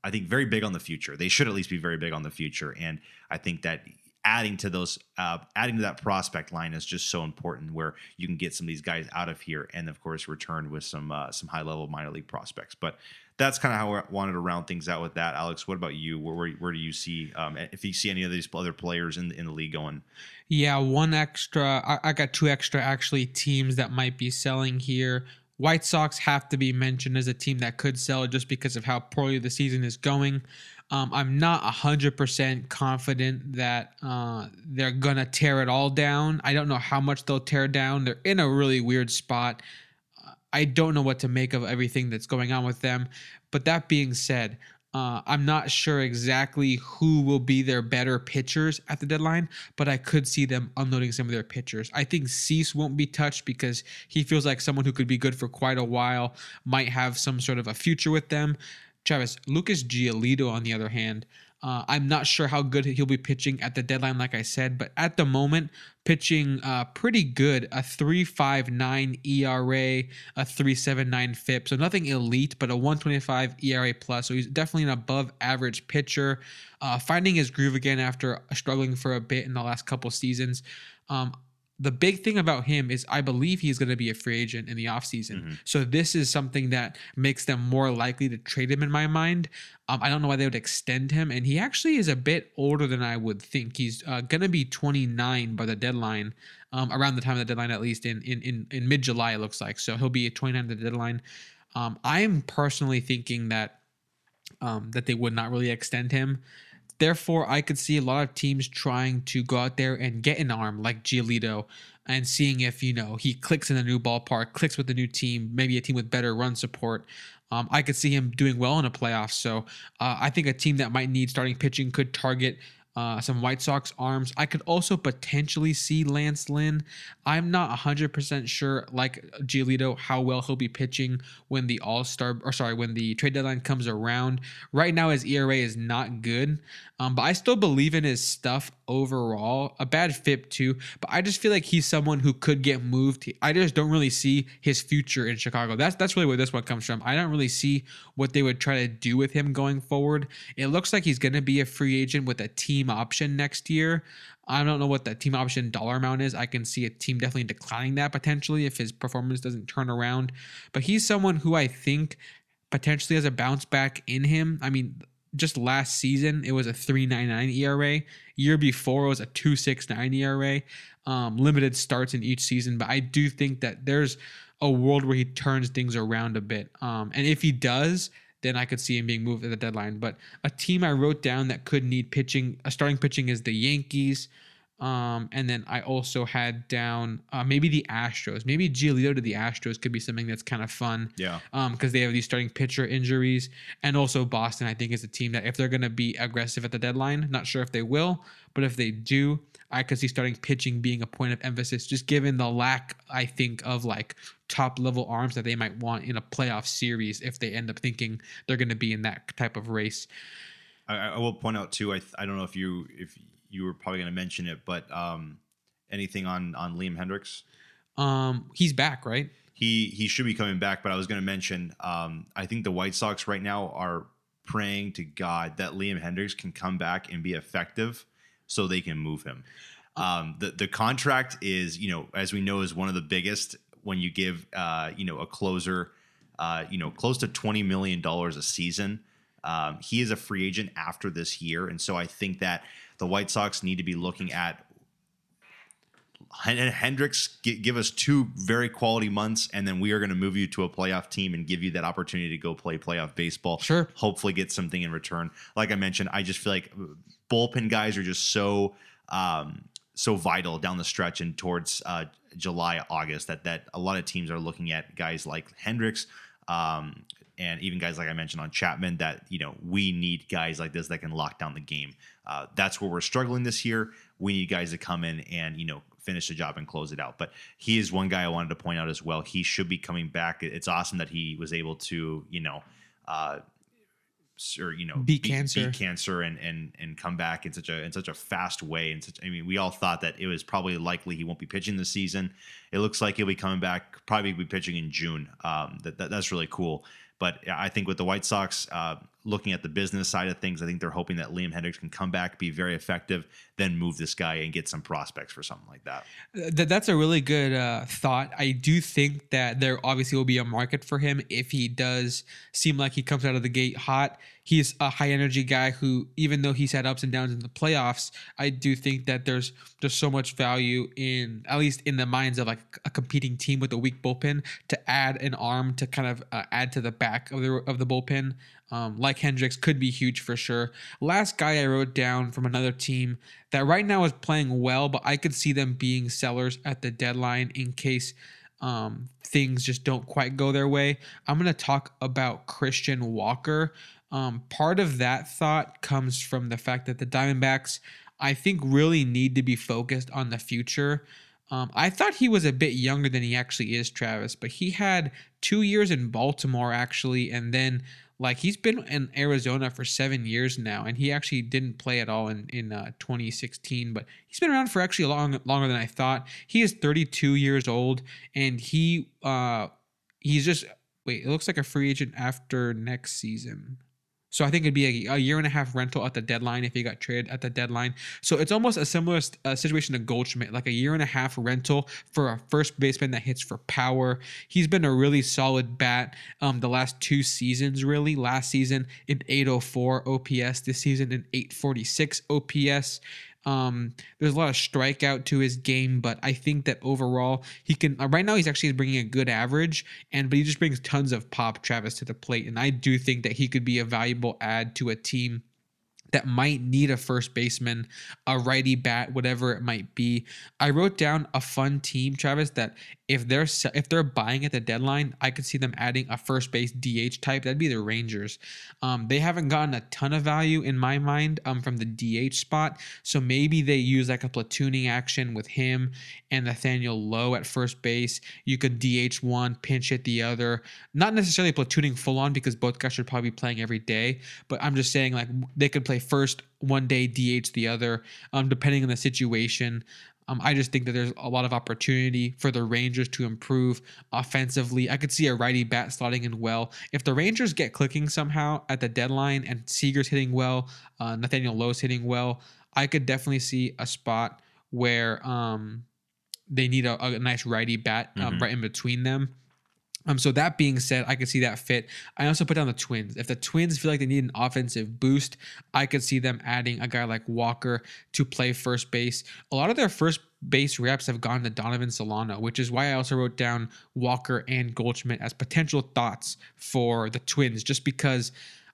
I think very big on the future. They should at least be very big on the future, and I think that adding to those, uh, adding to that prospect line is just so important. Where you can get some of these guys out of here, and of course return with some uh, some high level minor league prospects. But that's kind of how I wanted to round things out with that. Alex, what about you? Where where, where do you see um, if you see any of these other players in the, in the league going? Yeah, one extra. I, I got two extra actually teams that might be selling here. White Sox have to be mentioned as a team that could sell just because of how poorly the season is going. Um, I'm not 100% confident that uh, they're going to tear it all down. I don't know how much they'll tear down. They're in a really weird spot. I don't know what to make of everything that's going on with them. But that being said, uh, I'm not sure exactly who will be their better pitchers at the deadline, but I could see them unloading some of their pitchers. I think Cease won't be touched because he feels like someone who could be good for quite a while, might have some sort of a future with them. Travis, Lucas Giolito, on the other hand, uh, I'm not sure how good he'll be pitching at the deadline, like I said, but at the moment, pitching uh, pretty good. A 3.59 ERA, a 3.79 FIP, so nothing elite, but a 125 ERA plus. So he's definitely an above average pitcher. Uh, finding his groove again after struggling for a bit in the last couple seasons. Um, the big thing about him is I believe he's going to be a free agent in the offseason. Mm-hmm. So this is something that makes them more likely to trade him in my mind. Um, I don't know why they would extend him. And he actually is a bit older than I would think. He's uh, going to be 29 by the deadline, um, around the time of the deadline, at least in, in, in, in mid July, it looks like. So he'll be 29 at the deadline. Um, I'm personally thinking that um, that they would not really extend him. Therefore, I could see a lot of teams trying to go out there and get an arm like Giolito and seeing if, you know, he clicks in a new ballpark, clicks with a new team, maybe a team with better run support. Um, I could see him doing well in a playoff. So uh, I think a team that might need starting pitching could target uh, some White Sox arms. I could also potentially see Lance Lynn. I'm not 100% sure, like Giolito, how well he'll be pitching when the All Star, or sorry, when the trade deadline comes around. Right now, his ERA is not good, um, but I still believe in his stuff overall. A bad FIP too, but I just feel like he's someone who could get moved. I just don't really see his future in Chicago. That's that's really where this one comes from. I don't really see what they would try to do with him going forward. It looks like he's going to be a free agent with a team option next year. I don't know what that team option dollar amount is. I can see a team definitely declining that potentially if his performance doesn't turn around. But he's someone who I think potentially has a bounce back in him. I mean, just last season it was a 3.99 ERA. Year before it was a 2.69 ERA. Um, limited starts in each season, but I do think that there's a world where he turns things around a bit. Um, and if he does, then I could see him being moved at the deadline. But a team I wrote down that could need pitching, a starting pitching is the Yankees. Um, and then I also had down uh, maybe the Astros. Maybe Giolito to the Astros could be something that's kind of fun. Yeah. Um, because they have these starting pitcher injuries, and also Boston. I think is a team that if they're going to be aggressive at the deadline, not sure if they will, but if they do, I could see starting pitching being a point of emphasis, just given the lack, I think, of like top level arms that they might want in a playoff series if they end up thinking they're going to be in that type of race. I, I will point out too. I th- I don't know if you if you were probably going to mention it, but um, anything on on Liam Hendriks? Um, he's back, right? He he should be coming back, but I was going to mention. Um, I think the White Sox right now are praying to God that Liam Hendriks can come back and be effective, so they can move him. Um, the the contract is you know as we know is one of the biggest when you give uh, you know a closer uh, you know close to twenty million dollars a season. Um, he is a free agent after this year, and so I think that the White Sox need to be looking at Hendriks. Give us two very quality months, and then we are going to move you to a playoff team and give you that opportunity to go play playoff baseball. Sure. Hopefully, get something in return. Like I mentioned, I just feel like bullpen guys are just so um, so vital down the stretch and towards uh, July, August that that a lot of teams are looking at guys like Hendriks. Um, and even guys like I mentioned on Chapman, that you know we need guys like this that can lock down the game. Uh, that's where we're struggling this year. We need guys to come in and you know finish the job and close it out. But he is one guy I wanted to point out as well. He should be coming back. It's awesome that he was able to you know. Uh, or you know beat, cancer beat cancer. and and and come back in such a in such a fast way and such I mean we all thought that it was probably likely he won't be pitching this season. It looks like he'll be coming back probably be pitching in June. Um that, that that's really cool. But I think with the White Sox uh, looking at the business side of things, I think they're hoping that Liam Hendriks can come back, be very effective, then move this guy and get some prospects for something like that. That that's a really good uh, thought. I do think that there obviously will be a market for him if he does seem like he comes out of the gate hot. He's a high energy guy who, even though he's had ups and downs in the playoffs, I do think that there's just so much value in at least in the minds of like a competing team with a weak bullpen to add an arm to kind of uh, add to the back of the of the bullpen. Um, like Hendriks could be huge for sure. Last guy I wrote down from another team that right now is playing well, but I could see them being sellers at the deadline in case um, things just don't quite go their way. I'm going to talk about Christian Walker. Um, part of that thought comes from the fact that the Diamondbacks, I think, really need to be focused on the future. Um, I thought he was a bit younger than he actually is, Travis, but he had two years in Baltimore actually, and then like he's been in Arizona for seven years now, and he actually didn't play at all in in uh, 2016. But he's been around for actually long longer than I thought. He is 32 years old, and he uh he's just wait. It looks like a free agent after next season. So I think it'd be a, a, year and a half rental at the deadline if he got traded at the deadline. So it's almost a similar uh, situation to Goldschmidt, like a year and a half rental for a first baseman that hits for power. He's been a really solid bat um, the last two seasons, really. Last season in 804 OPS, this season in 846 OPS. Um, there's a lot of strikeout to his game, but I think that overall he can. Uh, right now, he's actually bringing a good average, and but he just brings tons of pop, Travis, to the plate, and I do think that he could be a valuable add to a team that might need a first baseman, a righty bat, whatever it might be. I wrote down a fun team, Travis, that if they're if they're buying at the deadline, I could see them adding a first base DH type. That'd be the Rangers. Um, they haven't gotten a ton of value in my mind um, from the DH spot, so maybe they use like a platooning action with him and Nathaniel Lowe at first base. You could DH one, pinch hit the other. Not necessarily platooning full on because both guys should probably be playing every day, but I'm just saying like they could play first one day, DH the other, um, depending on the situation. Um, I just think that there's a lot of opportunity for the Rangers to improve offensively. I could see a righty bat slotting in well. If the Rangers get clicking somehow at the deadline and Seager's hitting well, uh, Nathaniel Lowe's hitting well, I could definitely see a spot where um, they need a, a nice righty bat um, mm-hmm. right in between them. Um, so that being said, I could see that fit. I also put down the Twins. If the Twins feel like they need an offensive boost, I could see them adding a guy like Walker to play first base. A lot of their first base reps have gone to Donovan Solano, which is why I also wrote down Walker and Goldschmidt as potential thoughts for the Twins, just because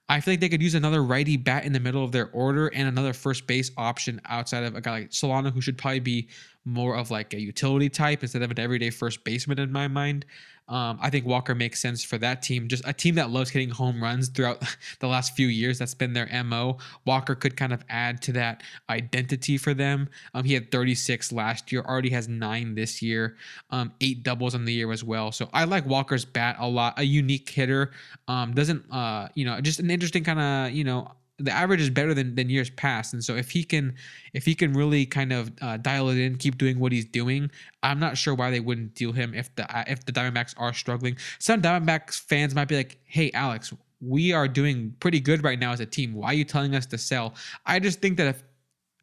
I feel like they could use another righty bat in the middle of their order and another first base option outside of a guy like Solano, who should probably be more of like a utility type instead of an everyday first baseman in my mind. Um, I think Walker makes sense for that team. Just a team that loves hitting home runs throughout [LAUGHS] the last few years. That's been their MO. Walker could kind of add to that identity for them. Um, he had 36 last year, already has nine this year, um, eight doubles on the year as well. So I like Walker's bat a lot. A unique hitter. Um, doesn't, uh, you know, just an interesting kind of, you know, the average is better than, than years past. And so if he can if he can really kind of uh, dial it in keep doing what he's doing i'm not sure why they wouldn't deal him if the if the diamondbacks are struggling. Some diamondbacks fans might be like hey alex we are doing pretty good right now as a team. Why are you telling us to sell? I just think that if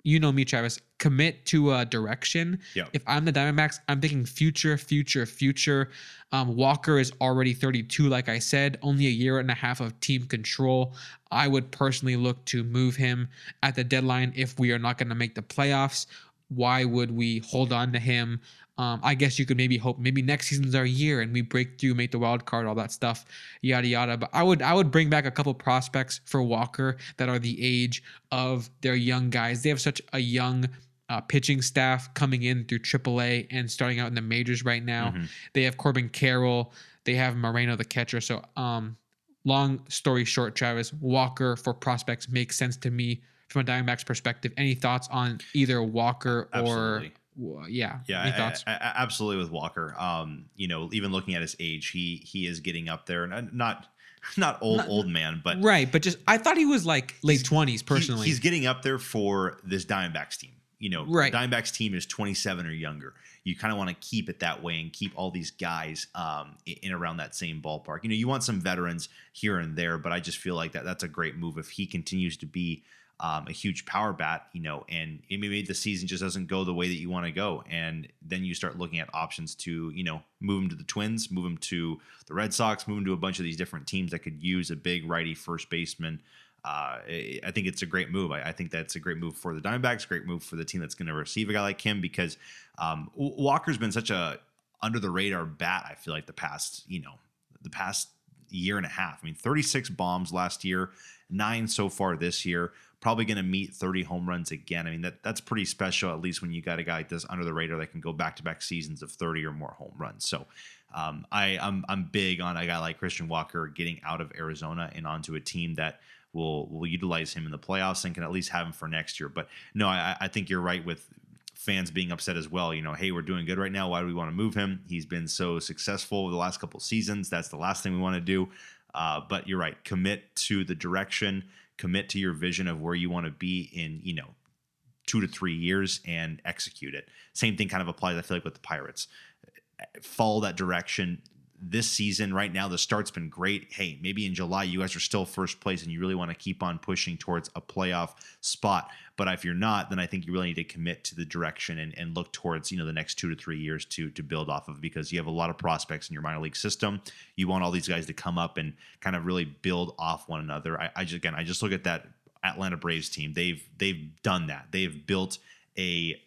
you know me, Travis, commit to a direction. Yeah. If I'm the Diamondbacks, I'm thinking future, future, future. Um, Walker is already 32, like I said, only a year and a half of team control. I would personally look to move him at the deadline if we are not going to make the playoffs. Why would we hold on to him? Um, I guess you could maybe hope maybe next season's our year and we break through, make the wild card, all that stuff, yada yada. But I would I would bring back a couple prospects for Walker that are the age of their young guys. They have such a young uh, pitching staff coming in through AAA and starting out in the majors right now. Mhm. They have Corbin Carroll. They have Moreno, the catcher. So, um, long story short, Travis Walker for prospects makes sense to me from a Diamondbacks perspective. Any thoughts on either Walker Absolutely. Yeah? Yeah, I- thoughts? I- I- absolutely with Walker. Um, you know, even looking at his age, he he is getting up there, and not [LAUGHS] not old Not- old man, but right, but just I thought he was like late twenties he- personally. he's getting up there for this Diamondbacks team. You know, Right. Diamondbacks team is 27 or younger. You kind of want to keep it that way and keep all these guys um, in, in around that same ballpark. You know, you want some veterans here and there, but I just feel like that that's a great move if he continues to be um, a huge power bat. You know, and maybe the season just doesn't go the way that you want to go, and then you start looking at options to you know move him to the Twins, move him to the Red Sox, move him to a bunch of these different teams that could use a big righty first baseman uh, I think it's a great move. I, I think that's a great move for the Diamondbacks, great move for the team that's going to receive a guy like him because um, Walker's been such a under the radar bat. I feel like the past, you know, the past year and a half. I mean, 36 bombs last year, nine so far this year. Probably going to meet 30 home runs again. I mean, that that's pretty special. At least when you got a guy like this under the radar that can go back to back seasons of 30 or more home runs. So. Um, I, I'm I'm big on a guy like Christian Walker getting out of Arizona and onto a team that will will utilize him in the playoffs and can at least have him for next year. But no, I, I think you're right with fans being upset as well. You know, hey, we're doing good right now. Why do we want to move him? He's been so successful the last couple seasons. That's the last thing we want to do. Uh, but you're right. Commit to the direction. Commit to your vision of where you want to be in you know two to three years and execute it. Same thing kind of applies. I feel like with the Pirates follow that direction this season right now the start's been great. Hey maybe in july you guys are still first place and you really want to keep on pushing towards a playoff spot. But if you're not then i think you really need to commit to the direction and, and look towards you know the next two to three years to to build off of because you have a lot of prospects in your minor league system. You want all these guys to come up and kind of really build off one another. I, I just again i just look at that atlanta braves team. They've they've done that. They've built a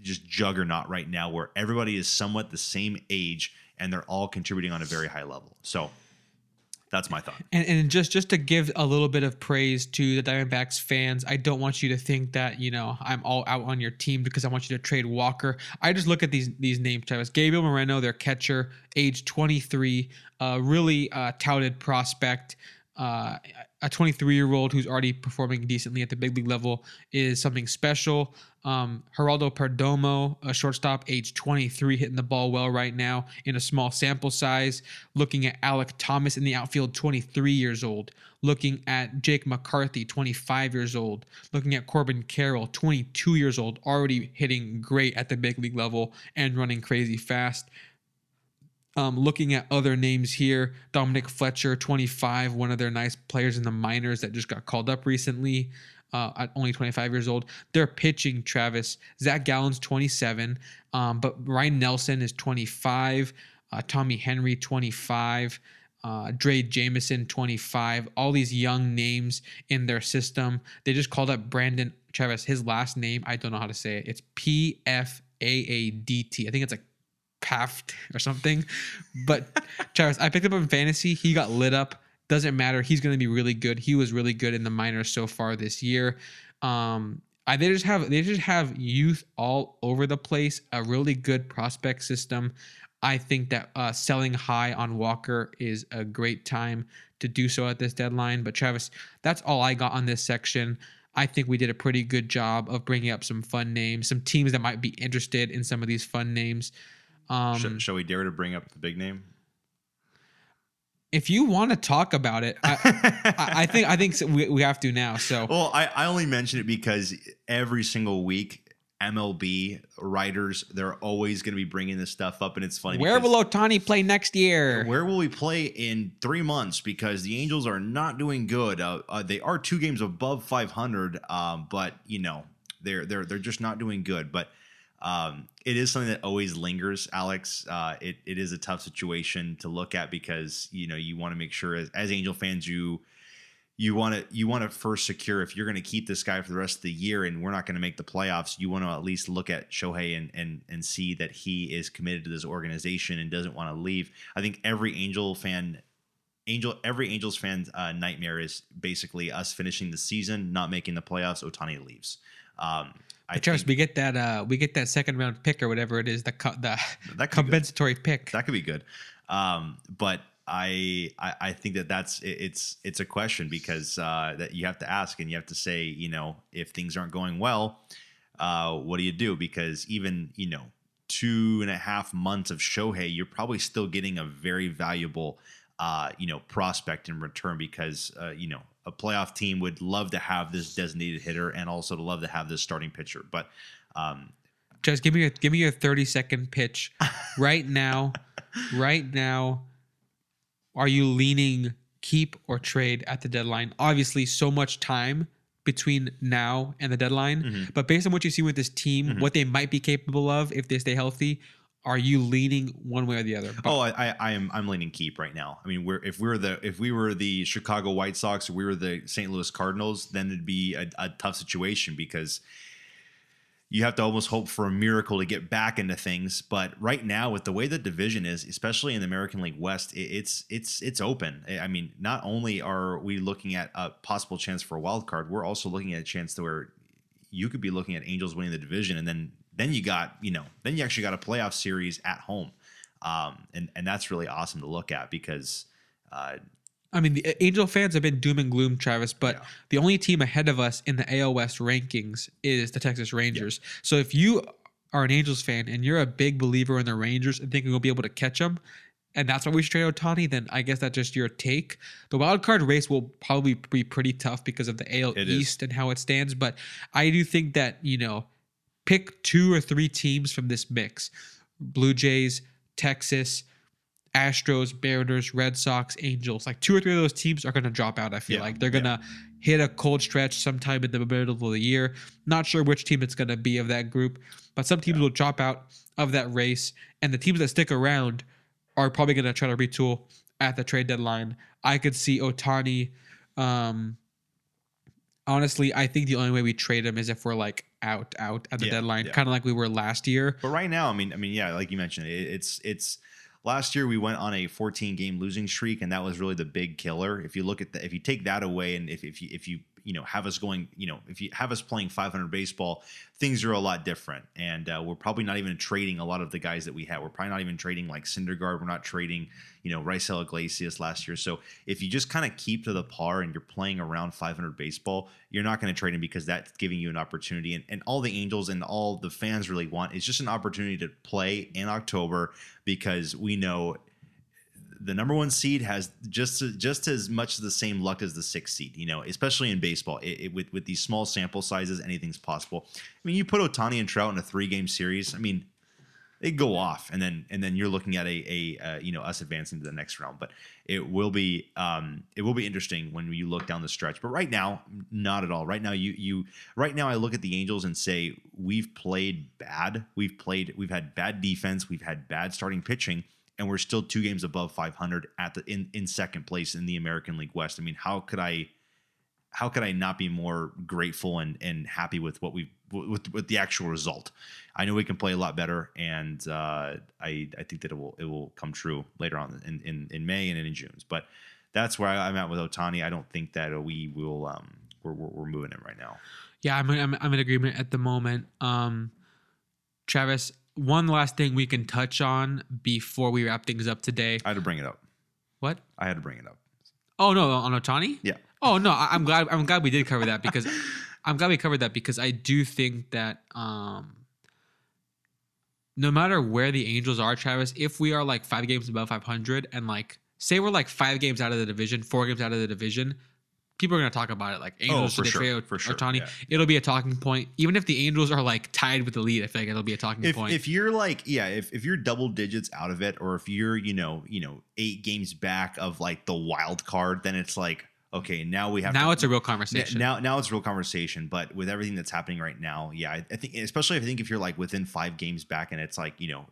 just juggernaut right now where everybody is somewhat the same age and they're all contributing on a very high level. So that's my thought. And, and just just to give a little bit of praise to the Diamondbacks fans, I don't want you to think that you know I'm all out on your team because I want you to trade Walker. I just look at these these names, Travis. Gabriel Moreno, their catcher, age 23, uh, really uh, touted prospect. Uh, a 23 year old who's already performing decently at the big league level is something special. Um, Geraldo Perdomo, a shortstop, age 23, hitting the ball well right now in a small sample size. Looking at Alek Thomas in the outfield, 23 years old. Looking at Jake McCarthy, 25 years old. Looking at Corbin Carroll, 22 years old, already hitting great at the big league level and running crazy fast. Um, looking at other names here, Dominic Fletcher, 25, one of their nice players in the minors that just got called up recently uh, at only 25 years old. They're pitching Travis. Zach Gallen's 27, um, but Ryan Nelson is 25. Uh, Tommy Henry, 25. Uh, Drey Jameson, 25. All these young names in their system. They just called up Brandon Travis. His last name, I don't know how to say it. It's P F AADT. I think it's like Paft or something. But Travis, I picked up in fantasy. He got lit up. Doesn't matter. He's going to be really good. He was really good in the minors so far this year. Um, I, they just have they just have youth all over the place. A really good prospect system. I think that uh, selling high on Walker is a great time to do so at this deadline. But Travis, that's all I got on this section. I think we did a pretty good job of bringing up some fun names, some teams that might be interested in some of these fun names. Um, Sh- shall we dare to bring up the big name? if you want to talk about it, I, I, I think I think we, we have to now. So [LAUGHS] Well, I, I only mention it because every single week, MLB writers they're always going to be bringing this stuff up, and it's funny. where will Ohtani play next year? where will we play in three months? Because the Angels are not doing good. Uh, uh, they are two games above 500, um, but you know they're they're they're just not doing good. But um, it is something that always lingers, Alex. Uh, it it is a tough situation to look at because you know you want to make sure as, as Angel fans you you want to you want to first secure if you're going to keep this guy for the rest of the year and we're not going to make the playoffs you want to at least look at Shohei and and and see that he is committed to this organization and doesn't want to leave i think every angel fan angel every angels fan uh, nightmare is basically us finishing the season not making the playoffs Ohtani leaves um I Travis, we get that uh, we get that second round pick or whatever it is, the co- the [LAUGHS] that could be good. compensatory pick. that could be good um but I, I I think that that's it- it's it's a question because uh, that you have to ask and you have to say you know if things aren't going well, uh, what do you do? Because even you know two and a half months of Shohei, you're probably still getting a very valuable uh, you know prospect in return because uh, you know a playoff team would love to have this designated hitter and also to love to have this starting pitcher, but um, Just give me a give me a thirty second pitch [LAUGHS] right now. right now, are you leaning keep or trade at the deadline? Obviously, so much time between now and the deadline. Mhm. But based on what you see with this team, Mhm. what they might be capable of if they stay healthy, are you leaning one way or the other? Oh, I, I, I am I'm leaning keep right now. I mean, we're if we were the if we were the Chicago White Sox we were the St. Louis Cardinals, then it'd be a, a tough situation because you have to almost hope for a miracle to get back into things. But right now, with the way the division is, especially in the American League West, it, it's it's it's open. I mean, not only are we looking at a possible chance for a wild card, we're also looking at a chance to where you could be looking at Angels winning the division, and then then you got you know then you actually got a playoff series at home, um, and and that's really awesome to look at because uh, I mean, the Angel fans have been doom and gloom, Travis, but Yeah. the only team ahead of us in the AL West rankings is the Texas Rangers. So if you are an Angels fan and you're a big believer in the Rangers and think we'll be able to catch them, and that's why we should trade Ohtani, then I guess that's just your take. The wild card race will probably be pretty tough because of the AL It is. East and how it stands, but I do think that, you know, pick two or three teams from this mix Blue Jays, Texas, Astros, Mariners, Red Sox, Angels. Like two or three of those teams are going to drop out. I feel Yeah, like they're going to hit a cold stretch sometime in the middle of the year. Not sure which team it's going to be of that group, but some teams will drop out of that race. And the teams that stick around are probably going to try to retool at the trade deadline. I could see Ohtani. Um, honestly, I think the only way we trade him is if we're like out, out at the Yeah, deadline, yeah. kind of like we were last year. But right now, I mean, I mean, yeah, like you mentioned, it, it's it's last year we went on a 14 game losing streak, and that was really the big killer. If you look at the, if you take that away, and if if you if you you know have us going, you know, if you have us playing 500 baseball, things are a lot different, and uh, we're probably not even trading a lot of the guys that we had. We're probably not even trading like Syndergaard. We're not trading, you know, Raisel Iglesias last year. So if you just kind of keep to the par and you're playing around 500 baseball, you're not going to trade him because that's giving you an opportunity. And, and all the Angels and all the fans really want is just an opportunity to play in October because we know the number one seed has just just as much the same luck as the sixth seed. You know, especially in baseball, it, it- with with these small sample sizes, anything's possible. I mean, you put Ohtani and Trout in a three game series. I mean, they go off, and then and then you're looking at a a uh, you know us advancing to the next round. But it will be um it will be interesting when you look down the stretch. But right now, not at all. Right now, you you right now I look at the Angels and say we've played bad. We've played we've had bad defense. We've had bad starting pitching. And we're still two games above 500 at the in, in second place in the American League West. I mean, how could I how could I not be more grateful and and happy with what we with with the actual result? I know we can play a lot better, and uh, I I think that it will it will come true later on in in, in May and in June. But that's where I'm at with Ohtani. I don't think that we will um we're we're, we're moving him right now. Yeah, I'm, I'm I'm in agreement at the moment. Um, Travis, one last thing we can touch on before we wrap things up today. I had to bring it up. What? I had to bring it up. Oh no, on Ohtani? Yeah. Oh no, I, am glad I'm glad we did cover that because [LAUGHS] I'm glad we covered that because I do think that um no matter where the Angels are, Travis, if we are like five games above 500 and like say we're like five games out of the division, four games out of the division, people are going to talk about it. Like oh, Angels oh, should sure, for sure, Ohtani. yeah. It'll be a talking point. Even if the Angels are like tied with the lead, I feel like it'll be a talking If, point. if you're like yeah if, if you're double digits out of it or if you're you know you know eight games back of like the wild card then it's like okay now we have now to, it's a real conversation. Now, now it's a real conversation. But with everything that's happening right now, yeah, I, I think, especially I think if you're like within five games back, and it's like you know,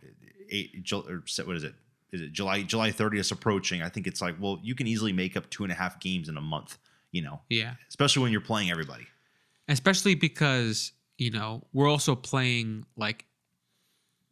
eight, or what is it? Is it July July 30th approaching? I think it's like, well, you can easily make up two and a half games in a month. You know, yeah. especially when you're playing everybody. especially because you know we're also playing like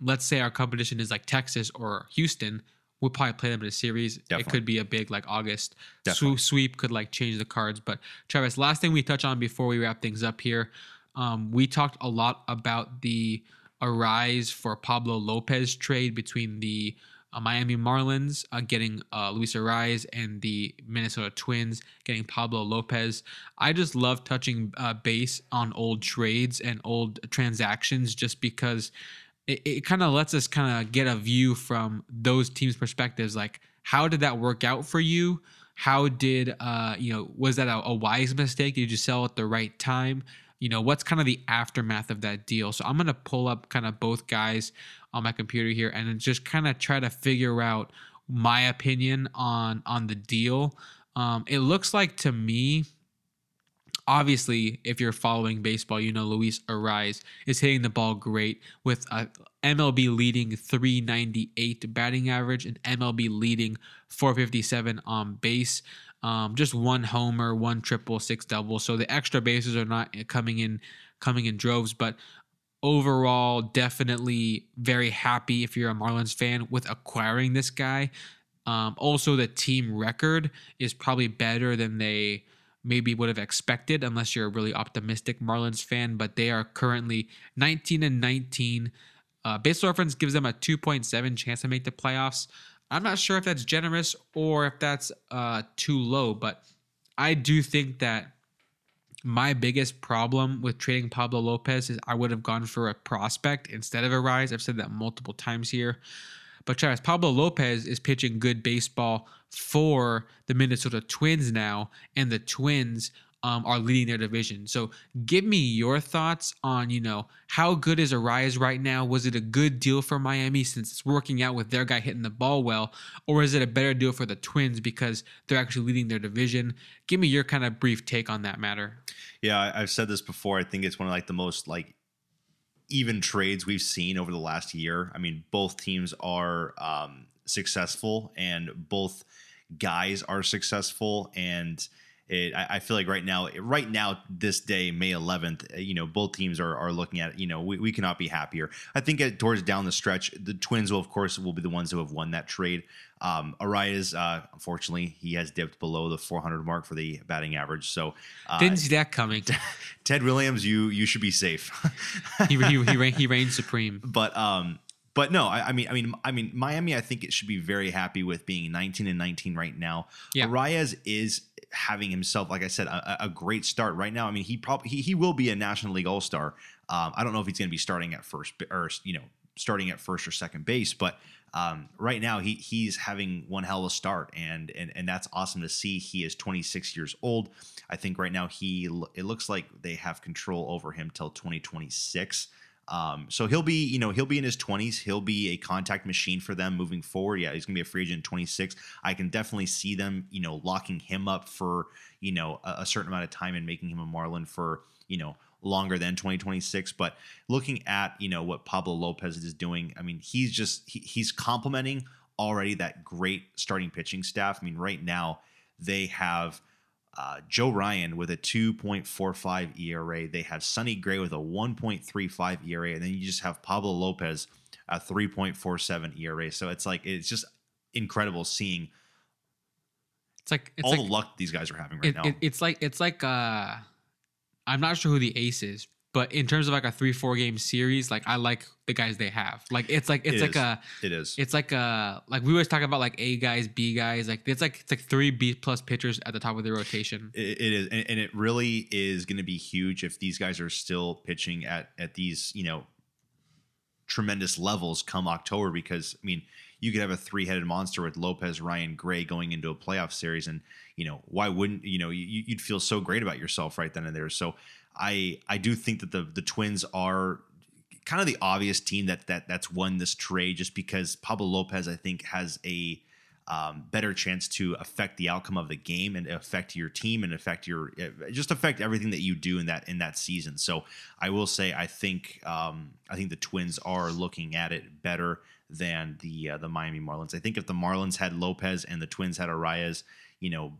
let's say our competition is like texas or houston we'll probably play them in a series it could be a big like august Definitely. sweep, sweep could like change the cards but travis last thing we touch on before we wrap things up here um, we talked a lot about the Arraez for pablo lopez trade between the uh, Miami Marlins uh, getting uh, Luis Arraez and the Minnesota Twins getting Pablo Lopez. I just love touching uh, base on old trades and old transactions just because it, it kind of lets us kind of get a view from those teams' perspectives. Like, how did that work out for you? How did, uh, you know, was that a, a wise mistake? Did you sell at the right time? You know, what's kind of the aftermath of that deal? So I'm going to pull up kind of both guys on my computer here and just kind of try to figure out my opinion on on the deal. Um, it looks like to me, obviously, if you're following baseball, you know Luis Arraez is hitting the ball great with a MLB leading 398 batting average and MLB leading 457 on base. Um, just one homer, one triple, six double. So the extra bases are not coming in coming in droves, but overall, definitely very happy if you're a Marlins fan with acquiring this guy. Um, also, the team record is probably better than they maybe would have expected, unless you're a really optimistic Marlins fan. But they are currently 19 and 19. Uh, Baseball Reference gives them a 2.7 chance to make the playoffs. I'm not sure if that's generous or if that's uh, too low, but I do think that my biggest problem with trading Pablo Lopez is I would have gone for a prospect instead of Arraez. I've said that multiple times here. But Travis, Pablo Lopez is pitching good baseball for the Minnesota Twins now, and the Twins um, are leading their division. So give me your thoughts on, you know, how good is Arraez right now? Was it a good deal for Miami since it's working out with their guy hitting the ball well? Or is it a better deal for the Twins because they're actually leading their division? Give me your kind of brief take on that matter. Yeah, I've said this before. I think it's one of like the most like even trades we've seen over the last year. I mean, both teams are um, successful, and both guys are successful, and it, I, I feel like right now, right now, this day, May 11th, uh, you know, both teams are, are looking at, you know, we, we cannot be happier. I think at, towards down the stretch, the Twins will, of course, will be the ones who have won that trade. Um, Arraez, uh, unfortunately, he has dipped below the 400 mark for the batting average. So uh, Didn't see that coming. [LAUGHS] Ted Williams, you you should be safe. he, he, he, [LAUGHS] reign, he reigns supreme. but um, but no, I, I mean, I mean, I mean, Miami. I think it should be very happy with being 19 and 19 right now. Yeah. Arraez is having himself, like I said, a, a great start right now. I mean, he probably he, he will be a National League All Star. Um, I don't know if he's going to be starting at first or you know starting at first or second base, but um, right now he he's having one hell of a start, and and and that's awesome to see. He is 26 years old. I think right now he it looks like they have control over him till 2026. Um, so he'll be, you know, he'll be in his 20s. He'll be a contact machine for them moving forward. Yeah, he's gonna be a free agent in 26. I can definitely see them, you know, locking him up for, you know, a, a certain amount of time and making him a Marlin for, you know, longer than 2026. But looking at, you know, what Pablo Lopez is doing, I mean, he's just he, he's complementing already that great starting pitching staff. I mean, right now they have uh, Joe Ryan with a 2.45 ERA. They have Sonny Gray with a 1.35 ERA, and then you just have Pablo Lopez at 3.47 ERA. So it's like it's just incredible seeing It's like it's all like the luck these guys are having right it, now. it- it's like it's like uh I'm not sure who the ace is, but in terms of like a three four game series, like I like the guys they have. Like it's like it's It like is. a it is. it's like a like we always talk about like A guys, B guys. Like it's like it's like three B plus pitchers at the top of the rotation. It, it is, and, and it really is going to be huge if these guys are still pitching at at these you know tremendous levels come October. Because I mean, you could have a three headed monster with Lopez, Ryan, Gray going into a playoff series, and you know why wouldn't you know you, you'd feel so great about yourself right then and there. So I I do think that the the Twins are kind of the obvious team that that that's won this trade just because Pablo Lopez I think has a um, better chance to affect the outcome of the game and affect your team and affect your uh, just affect everything that you do in that in that season. So I will say I think um, I think the Twins are looking at it better than the uh, the Miami Marlins. I think if the Marlins had Lopez and the Twins had Arraez, you know,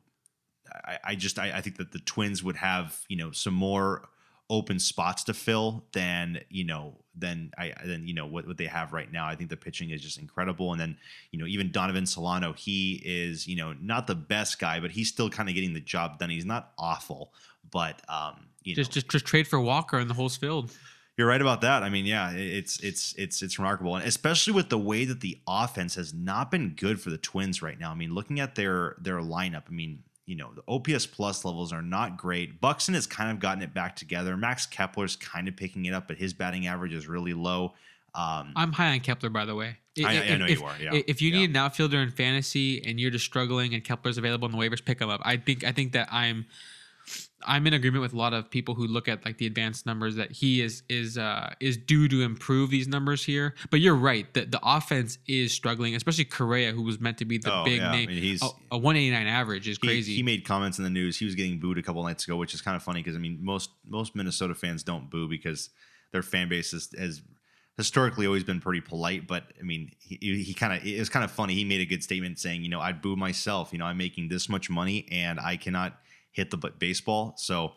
I, I just I, I think that the Twins would have you know some more open spots to fill than you know than I than you know what, what they have right now. I think the pitching is just incredible, and then you know even Donovan Solano, he is you know not the best guy, but he's still kind of getting the job done. He's not awful, but um, you Just know, just just trade for Walker and the whole field. you're right about that. I mean, yeah, it's it's it's it's remarkable, and especially with the way that the offense has not been good for the Twins right now. I mean, looking at their their lineup, I mean, you know, the OPS plus levels are not great. Buxton has kind of gotten it back together. Max Kepler's kind of picking it up, but his batting average is really low. Um, I'm high on Kepler, by the way. I- I If- know if, you are, yeah. If you Yeah. need an outfielder in fantasy and you're just struggling and Kepler's available on the waivers, pick him up. I think I think that I'm I'm in agreement with a lot of people who look at like the advanced numbers that he is is uh is due to improve these numbers here. But you're right. that the offense is struggling, especially Correa, who was meant to be the Oh, big yeah. I name. mean, he's- a, a 189 average is he- crazy. He, made comments in the news. He was getting booed a couple nights ago, which is kind of funny because I mean, most most Minnesota fans don't boo because their fan base is, has historically always been pretty polite. But I mean, he, he kind of it was kind of funny. He made a good statement saying, you know, I'd boo myself. You know, I'm making this much money and I cannot hit the baseball. So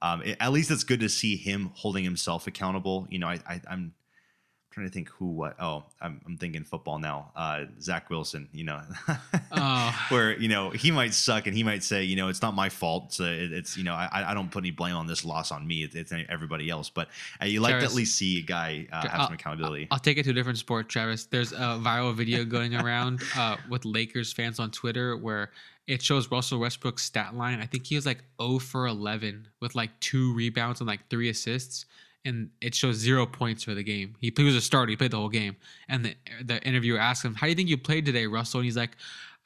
um, it- at least it's good to see him holding himself accountable. You know, I, I I'm trying to think who what. Oh, I'm, I'm thinking football now. Uh, Zach Wilson. You know, Oh. [LAUGHS] where you know he might suck and he might say, you know, it's not my fault. So it, it's you know, I, I don't put any blame on this loss on me. It's, it's everybody else. But uh, you like to at least see a guy uh, have I'll- some accountability. I'll take it to a different sport, Travis. There's a viral video going around uh, with Lakers fans on Twitter where it shows Russell Westbrook's stat line. I think he was like 0 for 11 with like two rebounds and like three assists. And it shows zero points for the game. He, he was a starter. He played the whole game. And the, the interviewer asked him, How do you think you played today, Russell? And he's like,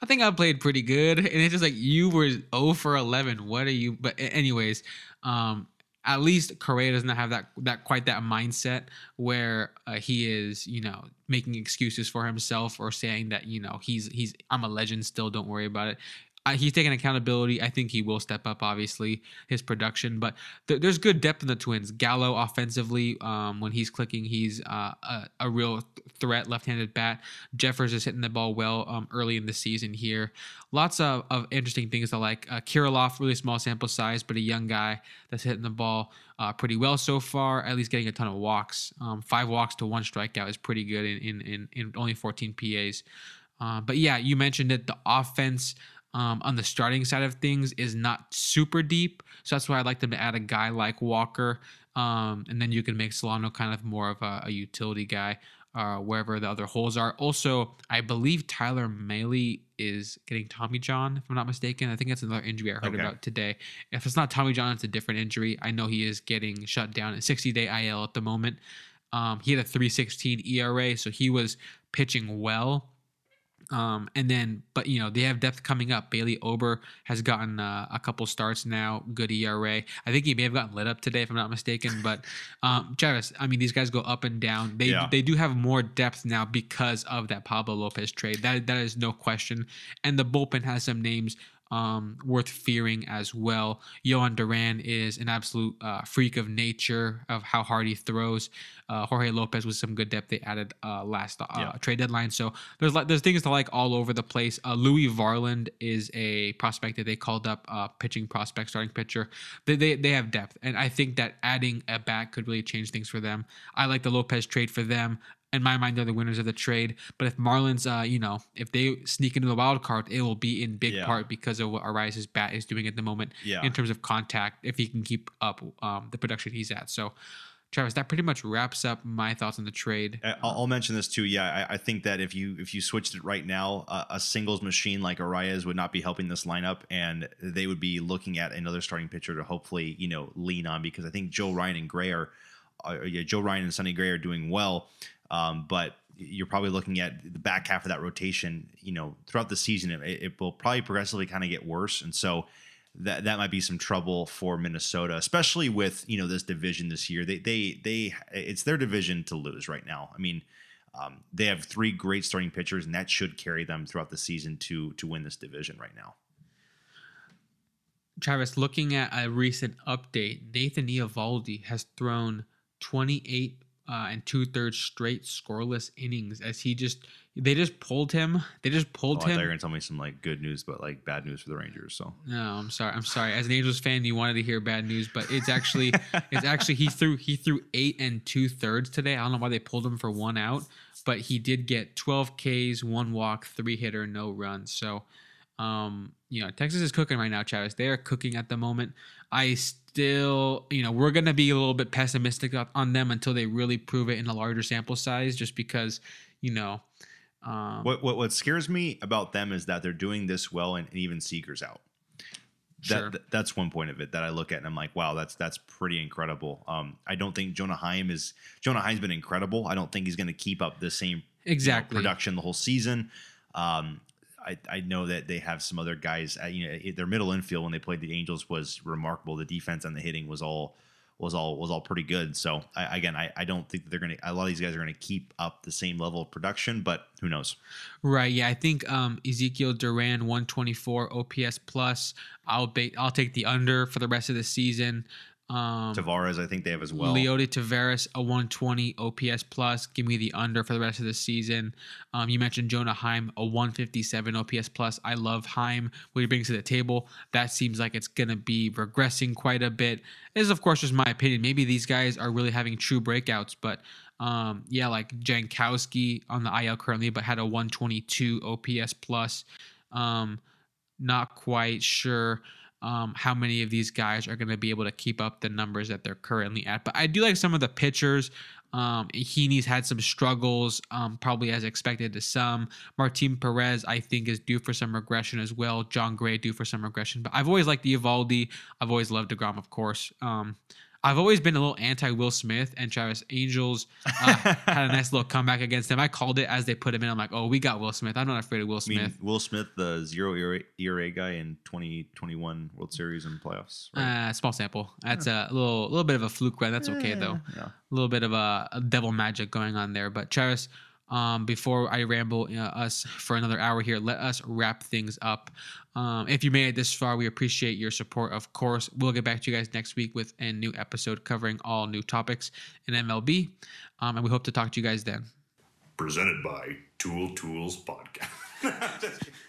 I think I played pretty good. [LAUGHS] And it's just like, You were 0 for 11. What are you? But, anyways, um, at least Correa doesn't have that that quite that mindset where uh, he is, you know, making excuses for himself or saying that you know he's he's I'm a legend still. Don't worry about it. He's taking accountability. I think he will step up, obviously, his production. But th- there's good depth in the Twins. Gallo offensively, um, when he's clicking, he's uh, a, a real threat, left-handed bat. Jeffers is hitting the ball well um, early in the season here. Lots of, of interesting things I like. Uh, Kirilloff, really small sample size, but a young guy that's hitting the ball uh, pretty well so far, at least getting a ton of walks. Um, five walks to one strikeout is pretty good in, in, in, in only 14 PAs. Uh, but yeah, you mentioned it. The offense um, on the starting side of things is not super deep. So that's why I'd like them to add a guy like Walker. Um, and then you can make Solano kind of more of a, a utility guy uh, wherever the other holes are. Also, I believe Tyler Mahle is getting Tommy John, if I'm not mistaken. I think that's another injury I heard Okay. about today. If it's not Tommy John, it's a different injury. I know he is getting shut down in 60 day IL at the moment. Um, he had a 316 ERA, so he was pitching well. Um, and then, but you know, they have depth coming up. Bailey Ober has gotten uh, a couple starts now, good ERA. I think he may have gotten lit up today, if I'm not mistaken. But um, Travis, I mean, these guys go up and down. They Yeah. they do have more depth now because of that Pablo Lopez trade. That that is no question. And the bullpen has some names. Um, worth fearing as well. Jhoan Duran is an absolute uh, freak of nature of how hard he throws. Uh, Jorge Lopez with some good depth they added uh, last uh, Yeah. trade deadline. So there's there's things to like all over the place. Uh, Louis Varland is a prospect that they called up, uh, pitching prospect, starting pitcher. They, they they have depth, and I think that adding a bat could really change things for them. I like the Lopez trade for them. In my mind, they're the winners of the trade. But if Marlins, uh, you know, if they sneak into the wild card, it will be in big Yeah. part because of what Arraez's bat is doing at the moment Yeah. in terms of contact. If he can keep up um, the production he's at, so Travis, that pretty much wraps up my thoughts on the trade. I'll, I'll mention this too. Yeah, I, I think that if you if you switched it right now, uh, a singles machine like Arraez would not be helping this lineup, and they would be looking at another starting pitcher to hopefully you know lean on because I think Joe Ryan and Gray are, uh, yeah, Joe Ryan and Sonny Gray are doing well, um, but you're probably looking at the back half of that rotation. You know, throughout the season, it, it will probably progressively kind of get worse, and so that that might be some trouble for Minnesota, especially with you know this division this year. They they they it's their division to lose right now. I mean, um, they have three great starting pitchers, and that should carry them throughout the season to to win this division right now. Travis, looking at a recent update, Nathan Eovaldi has thrown 28 uh, and two thirds straight scoreless innings as he just they just pulled him. They just Oh, pulled I thought you were him. gonna tell me some like good news, but like bad news for the Rangers. So No, I'm sorry. I'm sorry. As an Angels fan, you wanted to hear bad news, but it's actually [LAUGHS] it's actually he threw he threw eight and two thirds today. I don't know why they pulled him for one out, but he did get 12 Ks, one walk, three hitter, no runs. So, um, you know, Texas is cooking right now, Travis. They are cooking at the moment. I still, you know, we're gonna be a little bit pessimistic on- them until they really prove it in a larger sample size, just because, you know. Um, what what what scares me about them is that they're doing this well, and, and even Seager's out. Sure. That, that's one point of it that I look at and I'm like, wow, that's that's pretty incredible. Um, I don't think Jonah Heim is Jonah Heim's been incredible. I don't think he's going to keep up the same you know, Exactly. production the whole season. Um, I, I know that they have some other guys. At, you know, their middle infield when they played the Angels was remarkable. The defense and the hitting was all was all was all pretty good. So I, again, I, I don't think they're going to. A lot of these guys are going to keep up the same level of production, but who knows? Right. Yeah. I think um, Ezekiel Duran 124 OPS plus. I'll bait. I'll take the under for the rest of the season. Um, Taveras, I think they have as well. Leody Taveras a 120 OPS plus. Give me the under for the rest of the season. Um, you mentioned Jonah Heim a 157 OPS plus. I love Heim. What he brings to the table. That seems like it's gonna be regressing quite a bit. This is of course just my opinion. Maybe these guys are really having true breakouts, but um, yeah, like Jankowski on the IL currently, but had a 122 OPS plus. Um, not quite sure um, how many of these guys are going to be able to keep up the numbers that they're currently at. But I do like some of the pitchers. Um, Heaney's had some struggles, um, probably as expected to some. Martin Perez, I think, is due for some regression as well. Jon Gray due for some regression. But I've always liked Eovaldi. I've always loved DeGrom, of course. Um, I've always been a little anti Will Smith and Travis Angels uh, [LAUGHS] had a nice little comeback against him. I called it as they put him in. I'm like, oh, we got Will Smith. I'm not afraid of Will I Smith. mean, Will Smith, the zero ERA, ERA guy in 2021 World Series and playoffs. right? Uh, small sample. That's a little, little bit of a fluke run. That's okay though. Yeah. A little bit of a, a devil magic going on there. But Travis, um, before I ramble uh, us for another hour here, let us wrap things up. Um, if you made it this far, we appreciate your support. Of course, we'll get back to you guys next week with a new episode covering all new topics in MLB, um, and we hope to talk to you guys then. presented by Tool Tools Podcast. [LAUGHS]